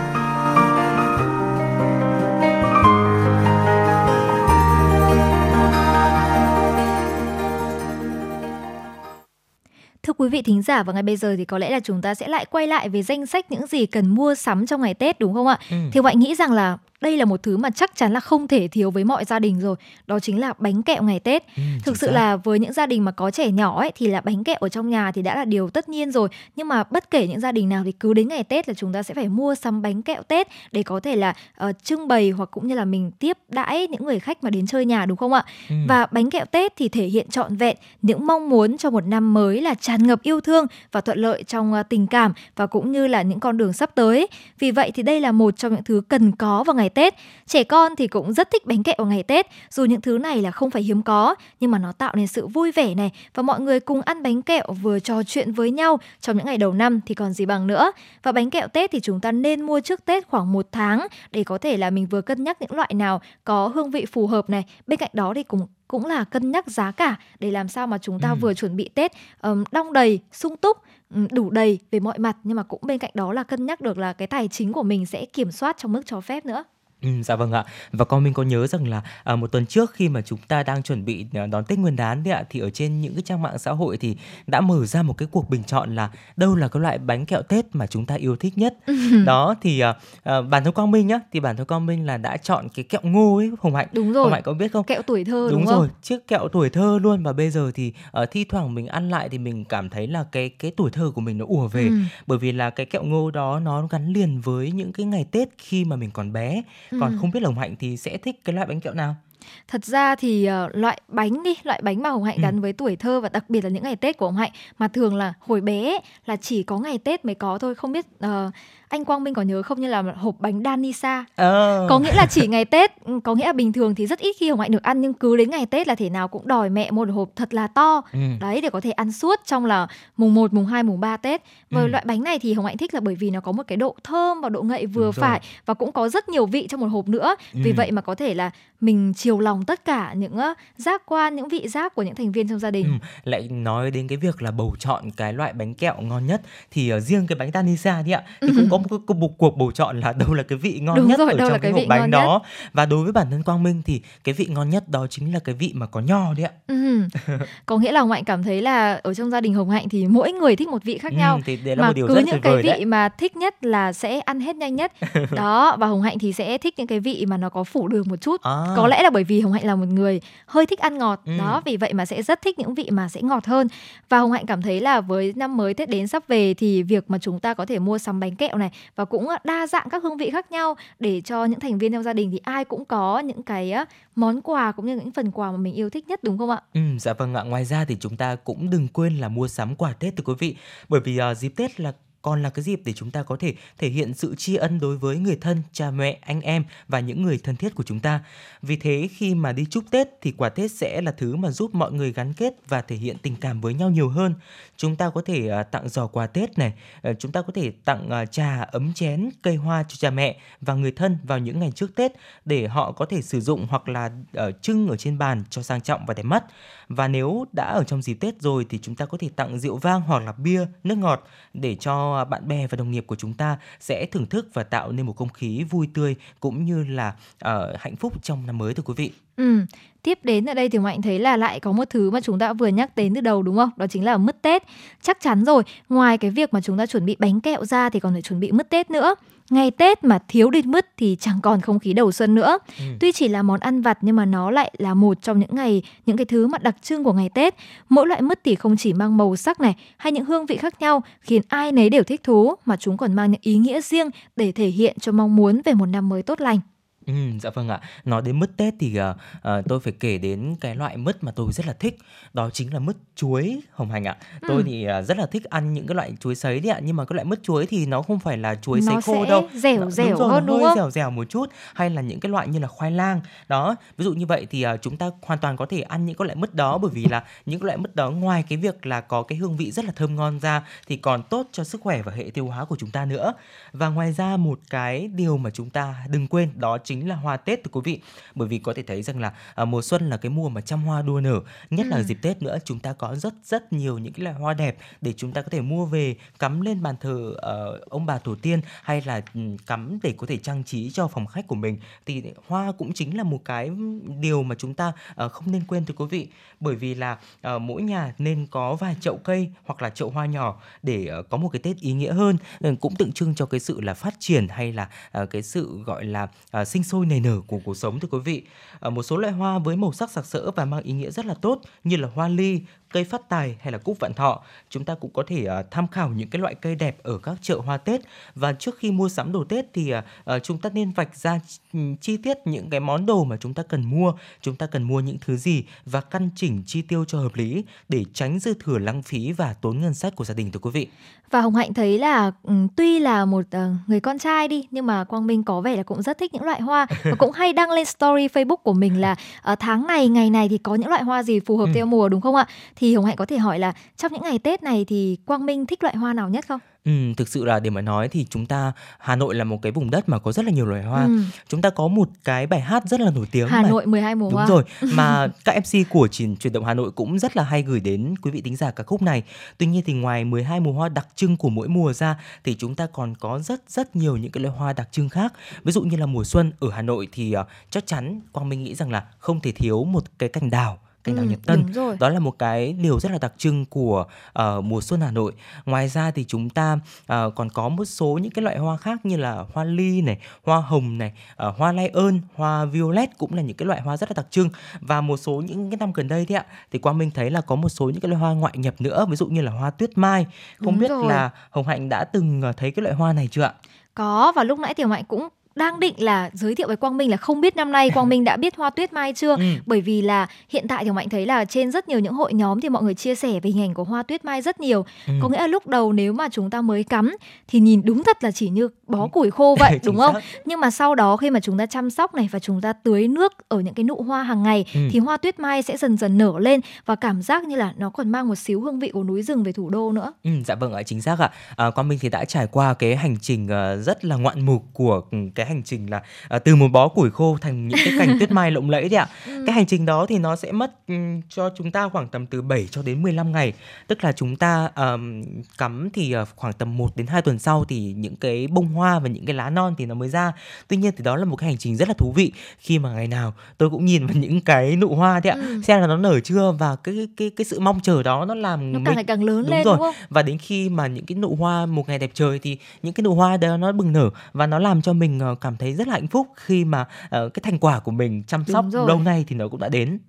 vị thính giả và ngay bây giờ thì có lẽ là chúng ta sẽ lại quay lại về danh sách những gì cần mua sắm trong ngày Tết đúng không ạ? Ừ. Thì Hoài nghĩ rằng là đây là một thứ mà chắc chắn là không thể thiếu với mọi gia đình rồi. Đó chính là bánh kẹo ngày Tết. Ừ, Thực sự xác. là với những gia đình mà có trẻ nhỏ ấy thì là bánh kẹo ở trong nhà thì đã là điều tất nhiên rồi. Nhưng mà bất kể những gia đình nào thì cứ đến ngày Tết là chúng ta sẽ phải mua sắm bánh kẹo Tết để có thể là ờ, trưng bày hoặc cũng như là mình tiếp đãi những người khách mà đến chơi nhà đúng không ạ? Ừ. Và bánh kẹo Tết thì thể hiện trọn vẹn những mong muốn cho một năm mới là tràn ngập yêu thương và thuận lợi trong ờ, tình cảm và cũng như là những con đường sắp tới. Vì vậy thì đây là một trong những thứ cần có vào ngày Tết. Trẻ con thì cũng rất thích bánh kẹo vào ngày Tết, dù những thứ này là không phải hiếm có, nhưng mà nó tạo nên sự vui vẻ này và mọi người cùng ăn bánh kẹo vừa trò chuyện với nhau trong những ngày đầu năm thì còn gì bằng nữa. Và bánh kẹo Tết thì chúng ta nên mua trước Tết khoảng một tháng để có thể là mình vừa cân nhắc những loại nào có hương vị phù hợp này. Bên cạnh đó thì cũng cũng là cân nhắc giá cả để làm sao mà chúng ta Ừ. vừa chuẩn bị Tết um, đong đầy, sung túc, um, đủ đầy về mọi mặt nhưng mà cũng bên cạnh đó là cân nhắc được là cái tài chính của mình sẽ kiểm soát trong mức cho phép nữa. Ừ, dạ vâng ạ. Và con mình có nhớ rằng là à, một tuần trước khi mà chúng ta đang chuẩn bị à, đón Tết Nguyên đán đấy ạ thì ở trên những cái trang mạng xã hội thì đã mở ra một cái cuộc bình chọn là đâu là cái loại bánh kẹo Tết mà chúng ta yêu thích nhất. [laughs] Đó thì à, à, bản thân Quang Minh nhá thì bản thân Quang Minh là đã chọn cái kẹo ngô ấy Hồng Hạnh. Đúng rồi. Hồng Hạnh có biết không? Kẹo tuổi thơ đúng, đúng không? rồi chiếc kẹo tuổi thơ luôn. Và bây giờ thì ờ, thi thoảng mình ăn lại thì mình cảm thấy là cái cái tuổi thơ của mình nó ùa về. Ừ. bởi vì là cái kẹo ngô đó nó gắn liền với những cái ngày Tết khi mà mình còn bé còn Ừ. không biết là Hồng Hạnh thì sẽ thích cái loại bánh kẹo nào Thật ra thì ờ, loại bánh đi, loại bánh mà Hồng Hạnh Ừ. gắn với tuổi thơ và đặc biệt là những ngày Tết của Hồng Hạnh mà thường là hồi bé ấy, là chỉ có ngày Tết mới có thôi. Không biết ờ, anh Quang Minh có nhớ không như là hộp bánh Danisa. Ờ. Có nghĩa là chỉ ngày Tết, ừ, có nghĩa là bình thường thì rất ít khi Hồng Hạnh được ăn nhưng cứ đến ngày Tết là thể nào cũng đòi mẹ một hộp thật là to. Ừ. Đấy để có thể ăn suốt trong là mùng 1, mùng 2, mùng 3 Tết. Và Ừ. loại bánh này thì Hồng Hạnh thích là bởi vì nó có một cái độ thơm và độ ngậy vừa Đúng rồi. phải và cũng có rất nhiều vị trong một hộp nữa. Vì Ừ. vậy mà có thể là mình chiều lòng tất cả những giác quan, những vị giác của những thành viên trong gia đình. Ừ, lại nói đến cái việc là bầu chọn cái loại bánh kẹo ngon nhất thì ờ, riêng cái bánh Danisa đi ạ thì cũng có một cái cuộc, cuộc, bầu chọn là [laughs] đâu là cái vị ngon Đúng nhất rồi, ở đâu trong là cái cái hộp bánh đó và đối với bản thân Quang Minh thì cái vị ngon nhất đó chính là cái vị mà có nho đấy ạ Ừ. [laughs] Có nghĩa là Hồng Hạnh cảm thấy là ở trong gia đình Hồng Hạnh thì mỗi người thích một vị khác Ừ, nhau. thì đấy là mà một điều cứ rất những cái vị đấy. mà thích nhất là sẽ ăn hết nhanh nhất. [laughs] Đó, và Hồng Hạnh thì sẽ thích những cái vị mà nó có phủ đường một chút. À. Có lẽ là bởi vì Hồng Hạnh là một người hơi thích ăn ngọt. Ừ. Đó, vì vậy mà sẽ rất thích những vị mà sẽ ngọt hơn. Và Hồng Hạnh cảm thấy là với năm mới Tết đến sắp về thì việc mà chúng ta có thể mua sắm bánh kẹo này và cũng à, đa dạng các hương vị khác nhau để cho những thành viên trong gia đình thì ai cũng có những cái món quà cũng như những phần quà mà mình yêu thích nhất đúng không ạ? Ừ, dạ vâng ạ. Ngoài ra thì chúng ta cũng đừng quên là mua sắm quà Tết thưa quý vị. Bởi vì uh, dịp Tết là còn là cái dịp để chúng ta có thể thể hiện sự tri ân đối với người thân, cha mẹ, anh em và những người thân thiết của chúng ta. Vì thế khi mà đi chúc Tết thì quà Tết sẽ là thứ mà giúp mọi người gắn kết và thể hiện tình cảm với nhau nhiều hơn. Chúng ta có thể à, tặng giò quà Tết này, ờ, chúng ta có thể tặng à, trà, ấm chén, cây hoa cho cha mẹ và người thân vào những ngày trước Tết để họ có thể sử dụng hoặc là ờ, trưng ở trên bàn cho sang trọng và đẹp mắt. Và nếu đã ở trong dịp Tết rồi thì chúng ta có thể tặng rượu vang hoặc là bia, nước ngọt để cho bạn bè và đồng nghiệp của chúng ta sẽ thưởng thức và tạo nên một không khí vui tươi cũng như là uh, hạnh phúc trong năm mới thưa quý vị. Ừ, tiếp đến ở đây thì Mạnh thấy là lại có một thứ mà chúng ta vừa nhắc đến từ đầu đúng không? Đó chính là mứt Tết. Chắc chắn rồi, ngoài cái việc mà chúng ta chuẩn bị bánh kẹo ra thì còn phải chuẩn bị mứt Tết nữa. Ngày Tết mà thiếu đi mứt thì chẳng còn không khí đầu xuân nữa. Ừ. Tuy chỉ là món ăn vặt nhưng mà nó lại là một trong những ngày những cái thứ mà đặc trưng của ngày Tết. Mỗi loại mứt thì không chỉ mang màu sắc này hay những hương vị khác nhau khiến ai nấy đều thích thú mà chúng còn mang những ý nghĩa riêng để thể hiện cho mong muốn về một năm mới tốt lành. Ừ, dạ vâng ạ. Nói đến mứt Tết thì uh, uh, tôi phải kể đến cái loại mứt mà tôi rất là thích. Đó chính là mứt chuối hồng hành ạ. Ừ. Tôi thì uh, rất là thích ăn những cái loại chuối sấy đấy ạ. Nhưng mà cái loại mứt chuối thì nó không phải là chuối sấy khô đâu. dẻo nó, dẻo rồi, hơn nó đúng hơi không? dẻo dẻo một chút. Hay là những cái loại như là khoai lang. Đó. Ví dụ như vậy thì uh, chúng ta hoàn toàn có thể ăn những cái loại mứt đó bởi vì là những cái loại mứt đó ngoài cái việc là có cái hương vị rất là thơm ngon ra thì còn tốt cho sức khỏe và hệ tiêu hóa của chúng ta nữa. Và ngoài ra một cái điều mà chúng ta đừng quên đó chính là hoa Tết quý vị. Bởi vì có thể thấy rằng là à, mùa xuân là cái mùa mà trăm hoa đua nở nhất ừ. là dịp tết nữa chúng ta có rất rất nhiều những cái loại hoa đẹp để chúng ta có thể mua về cắm lên bàn thờ uh, ông bà tổ tiên hay là um, cắm để có thể trang trí cho phòng khách của mình. Thì hoa cũng chính là một cái điều mà chúng ta uh, không nên quên thưa quý vị. Bởi vì là uh, mỗi nhà nên có vài chậu cây hoặc là chậu hoa nhỏ để uh, có một cái tết ý nghĩa hơn. Uh, cũng tượng trưng cho cái sự là phát triển hay là uh, cái sự gọi là uh, sinh sôi nảy nở của cuộc sống thưa quý vị. À, một số loại hoa với màu sắc sặc sỡ và mang ý nghĩa rất là tốt như là hoa ly, cây phát tài hay là cúc vạn thọ. Chúng ta cũng có thể uh, tham khảo những cái loại cây đẹp ở các chợ hoa Tết và trước khi mua sắm đồ Tết thì uh, chúng ta nên vạch ra chi tiết những cái món đồ mà chúng ta cần mua, chúng ta cần mua những thứ gì và căn chỉnh chi tiêu cho hợp lý để tránh dư thừa lãng phí và tốn ngân sách của gia đình thưa quý vị. Và Hồng Hạnh thấy là um, tuy là một uh, người con trai đi nhưng mà Quang Minh có vẻ là cũng rất thích những loại hoa và cũng hay đăng lên story Facebook của mình là uh, tháng này ngày này thì có những loại hoa gì phù hợp ừ. theo mùa đúng không ạ? Thì Hồng Hạnh có thể hỏi là trong những ngày Tết này thì Quang Minh thích loại hoa nào nhất không? Ừ, thực sự là để mà nói thì chúng ta Hà Nội là một cái vùng đất mà có rất là nhiều loài hoa. Ừ. Chúng ta có một cái bài hát rất là nổi tiếng Hà mà, Nội 12 mùa đúng hoa. Đúng rồi, [laughs] mà các MC của truyền truyền động Hà Nội cũng rất là hay gửi đến quý vị thính giả ca khúc này. Tuy nhiên thì ngoài 12 mùa hoa đặc trưng của mỗi mùa ra thì chúng ta còn có rất rất nhiều những cái loài hoa đặc trưng khác. Ví dụ như là mùa xuân ở Hà Nội thì uh, chắc chắn Quang Minh nghĩ rằng là không thể thiếu một cái cành đào cành đào ừ, Nhật Tân. Đó là một cái điều rất là đặc trưng của uh, mùa xuân Hà Nội. Ngoài ra thì chúng ta uh, còn có một số những cái loại hoa khác như là hoa ly này, hoa hồng này, uh, hoa lai ơn, hoa violet cũng là những cái loại hoa rất là đặc trưng. Và một số những cái năm gần đây thì ạ, thì Quang Minh thấy là có một số những cái loại hoa ngoại nhập nữa, ví dụ như là hoa tuyết mai. Không Đúng biết rồi. là Hồng Hạnh đã từng thấy cái loại hoa này chưa ạ? Có và lúc nãy Tiểu Mạnh cũng đang định là giới thiệu với Quang Minh là không biết năm nay Quang [laughs] Minh đã biết hoa tuyết mai chưa ừ. bởi vì là hiện tại thì Mạnh thấy là trên rất nhiều những hội nhóm thì mọi người chia sẻ về hình ảnh của hoa tuyết mai rất nhiều ừ. có nghĩa là lúc đầu nếu mà chúng ta mới cắm thì nhìn đúng thật là chỉ như bó ừ. củi khô vậy [laughs] đúng không nhưng mà sau đó khi mà chúng ta chăm sóc này và chúng ta tưới nước ở những cái nụ hoa hàng ngày ừ. thì hoa tuyết mai sẽ dần dần nở lên và cảm giác như là nó còn mang một xíu hương vị của núi rừng về thủ đô nữa ừ, dạ vâng ạ chính xác ạ à, Quang Minh thì đã trải qua cái hành trình uh, rất là ngoạn mục của cái hành trình là à, từ một bó củi khô thành những cái cành tuyết mai lộng lẫy đấy ạ. [laughs] Ừ. Cái hành trình đó thì nó sẽ mất um, cho chúng ta khoảng tầm từ 7 cho đến 15 ngày. Tức là chúng ta um, cắm thì uh, khoảng tầm 1 đến 2 tuần sau thì những cái bông hoa và những cái lá non thì nó mới ra. Tuy nhiên thì đó là một cái hành trình rất là thú vị khi mà ngày nào tôi cũng nhìn vào những cái nụ hoa đấy ạ. Ừ. Xem là nó nở chưa và cái cái cái sự mong chờ đó nó làm nó càng ngày càng lớn đúng lên rồi. đúng không? Và đến khi mà những cái nụ hoa một ngày đẹp trời thì những cái nụ hoa đó nó bừng nở và nó làm cho mình uh, cảm thấy rất là hạnh phúc khi mà uh, cái thành quả của mình chăm sóc lâu nay thì nó cũng đã đến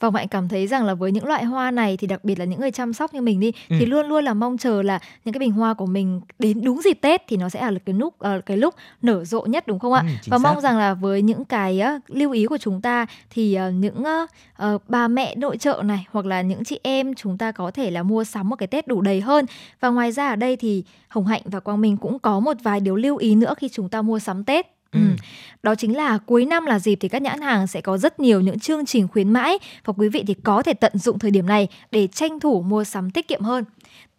và Mạnh cảm thấy rằng là với những loại hoa này thì đặc biệt là những người chăm sóc như mình đi Ừ. thì luôn luôn là mong chờ là những cái bình hoa của mình đến đúng dịp Tết thì nó sẽ là cái lúc ờ, cái lúc nở rộ nhất đúng không ạ? Ừ, và mong xác. rằng là với những cái ờ, lưu ý của chúng ta thì ờ, những ờ, ờ, bà mẹ nội trợ này hoặc là những chị em chúng ta có thể là mua sắm một cái Tết đủ đầy hơn. Và ngoài ra ở đây thì Hồng Hạnh và Quang Minh cũng có một vài điều lưu ý nữa khi chúng ta mua sắm Tết. Ừ. ừ. Đó chính là cuối năm là dịp thì các nhãn hàng sẽ có rất nhiều những chương trình khuyến mãi và quý vị thì có thể tận dụng thời điểm này để tranh thủ mua sắm tiết kiệm hơn.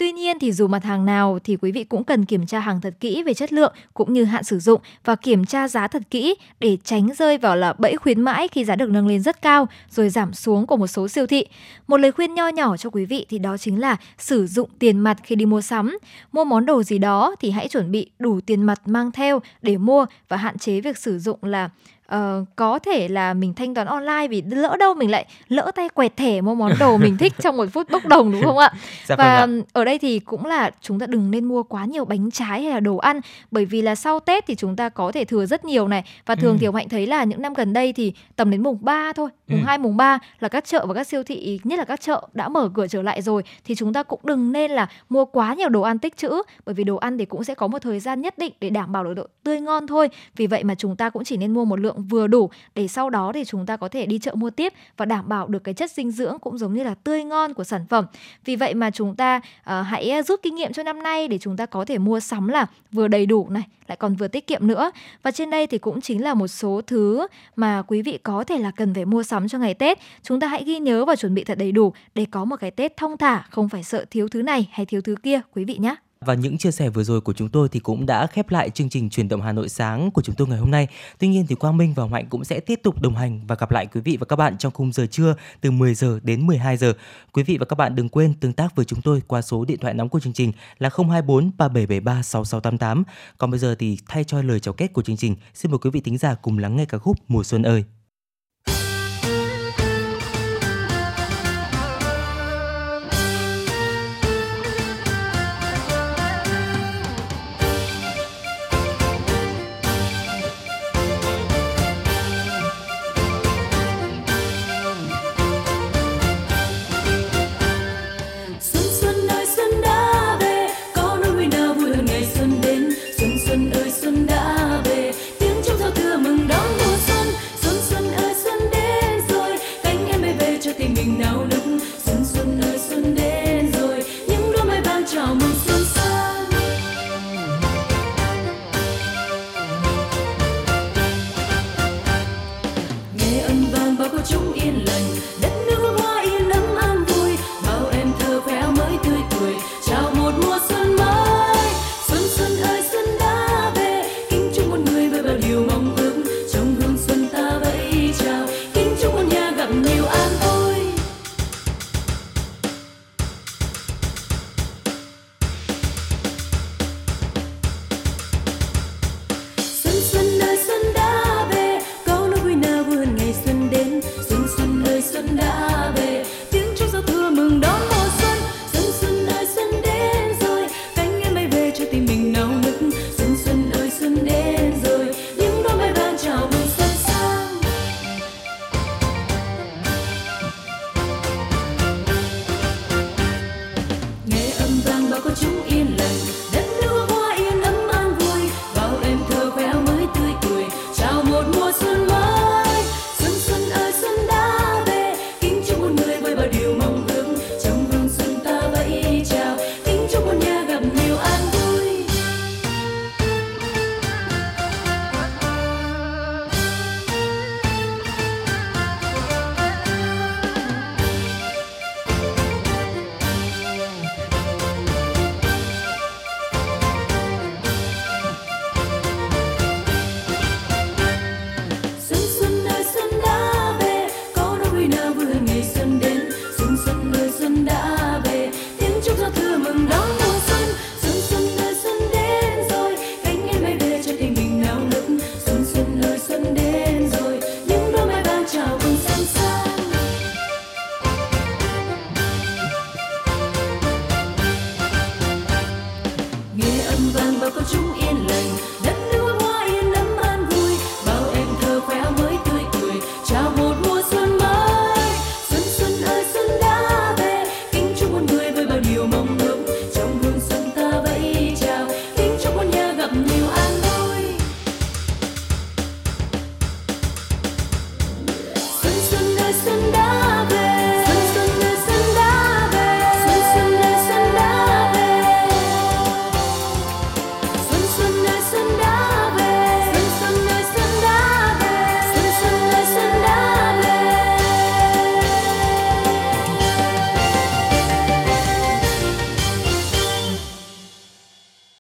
Tuy nhiên thì dù mặt hàng nào thì quý vị cũng cần kiểm tra hàng thật kỹ về chất lượng cũng như hạn sử dụng và kiểm tra giá thật kỹ để tránh rơi vào là bẫy khuyến mãi khi giá được nâng lên rất cao rồi giảm xuống của một số siêu thị. Một lời khuyên nho nhỏ cho quý vị thì đó chính là sử dụng tiền mặt khi đi mua sắm. Mua món đồ gì đó thì hãy chuẩn bị đủ tiền mặt mang theo để mua và hạn chế việc sử dụng là ờ, có thể là mình thanh toán online vì lỡ đâu mình lại lỡ tay quẹt thẻ mua món đồ mình thích trong một phút bốc đồng đúng không ạ? [laughs] Dạ và vâng ạ. ở đây thì cũng là chúng ta đừng nên mua quá nhiều bánh trái hay là đồ ăn bởi vì là sau Tết thì chúng ta có thể thừa rất nhiều này và thường Ừ. thì Hồng Hạnh thấy là những năm gần đây thì tầm đến mùng 3 thôi, mùng Ừ. 2 mùng 3 là các chợ và các siêu thị nhất là các chợ đã mở cửa trở lại rồi thì chúng ta cũng đừng nên là mua quá nhiều đồ ăn tích trữ bởi vì đồ ăn thì cũng sẽ có một thời gian nhất định để đảm bảo được độ tươi ngon thôi. Vì vậy mà chúng ta cũng chỉ nên mua một lượng vừa đủ để sau đó thì chúng ta có thể đi chợ mua tiếp và đảm bảo được cái chất dinh dưỡng cũng giống như là tươi ngon của sản phẩm. Vì vậy mà chúng ta uh, hãy ờ, rút kinh nghiệm cho năm nay để chúng ta có thể mua sắm là vừa đầy đủ này, lại còn vừa tiết kiệm nữa. Và trên đây thì cũng chính là một số thứ mà quý vị có thể là cần phải mua sắm cho ngày Tết. Chúng ta hãy ghi nhớ và chuẩn bị thật đầy đủ để có một cái Tết thông thả, không phải sợ thiếu thứ này hay thiếu thứ kia quý vị nhé. Và những chia sẻ vừa rồi của chúng tôi thì cũng đã khép lại chương trình truyền động Hà Nội sáng của chúng tôi ngày hôm nay. Tuy nhiên thì Quang Minh và Mạnh cũng sẽ tiếp tục đồng hành và gặp lại quý vị và các bạn trong khung giờ trưa từ 10 giờ đến 12 giờ. Quý vị và các bạn đừng quên tương tác với chúng tôi qua số điện thoại nóng của chương trình là 024 3773 6688. Còn bây giờ thì thay cho lời chào kết của chương trình, xin mời quý vị thính giả cùng lắng nghe ca khúc Mùa xuân ơi.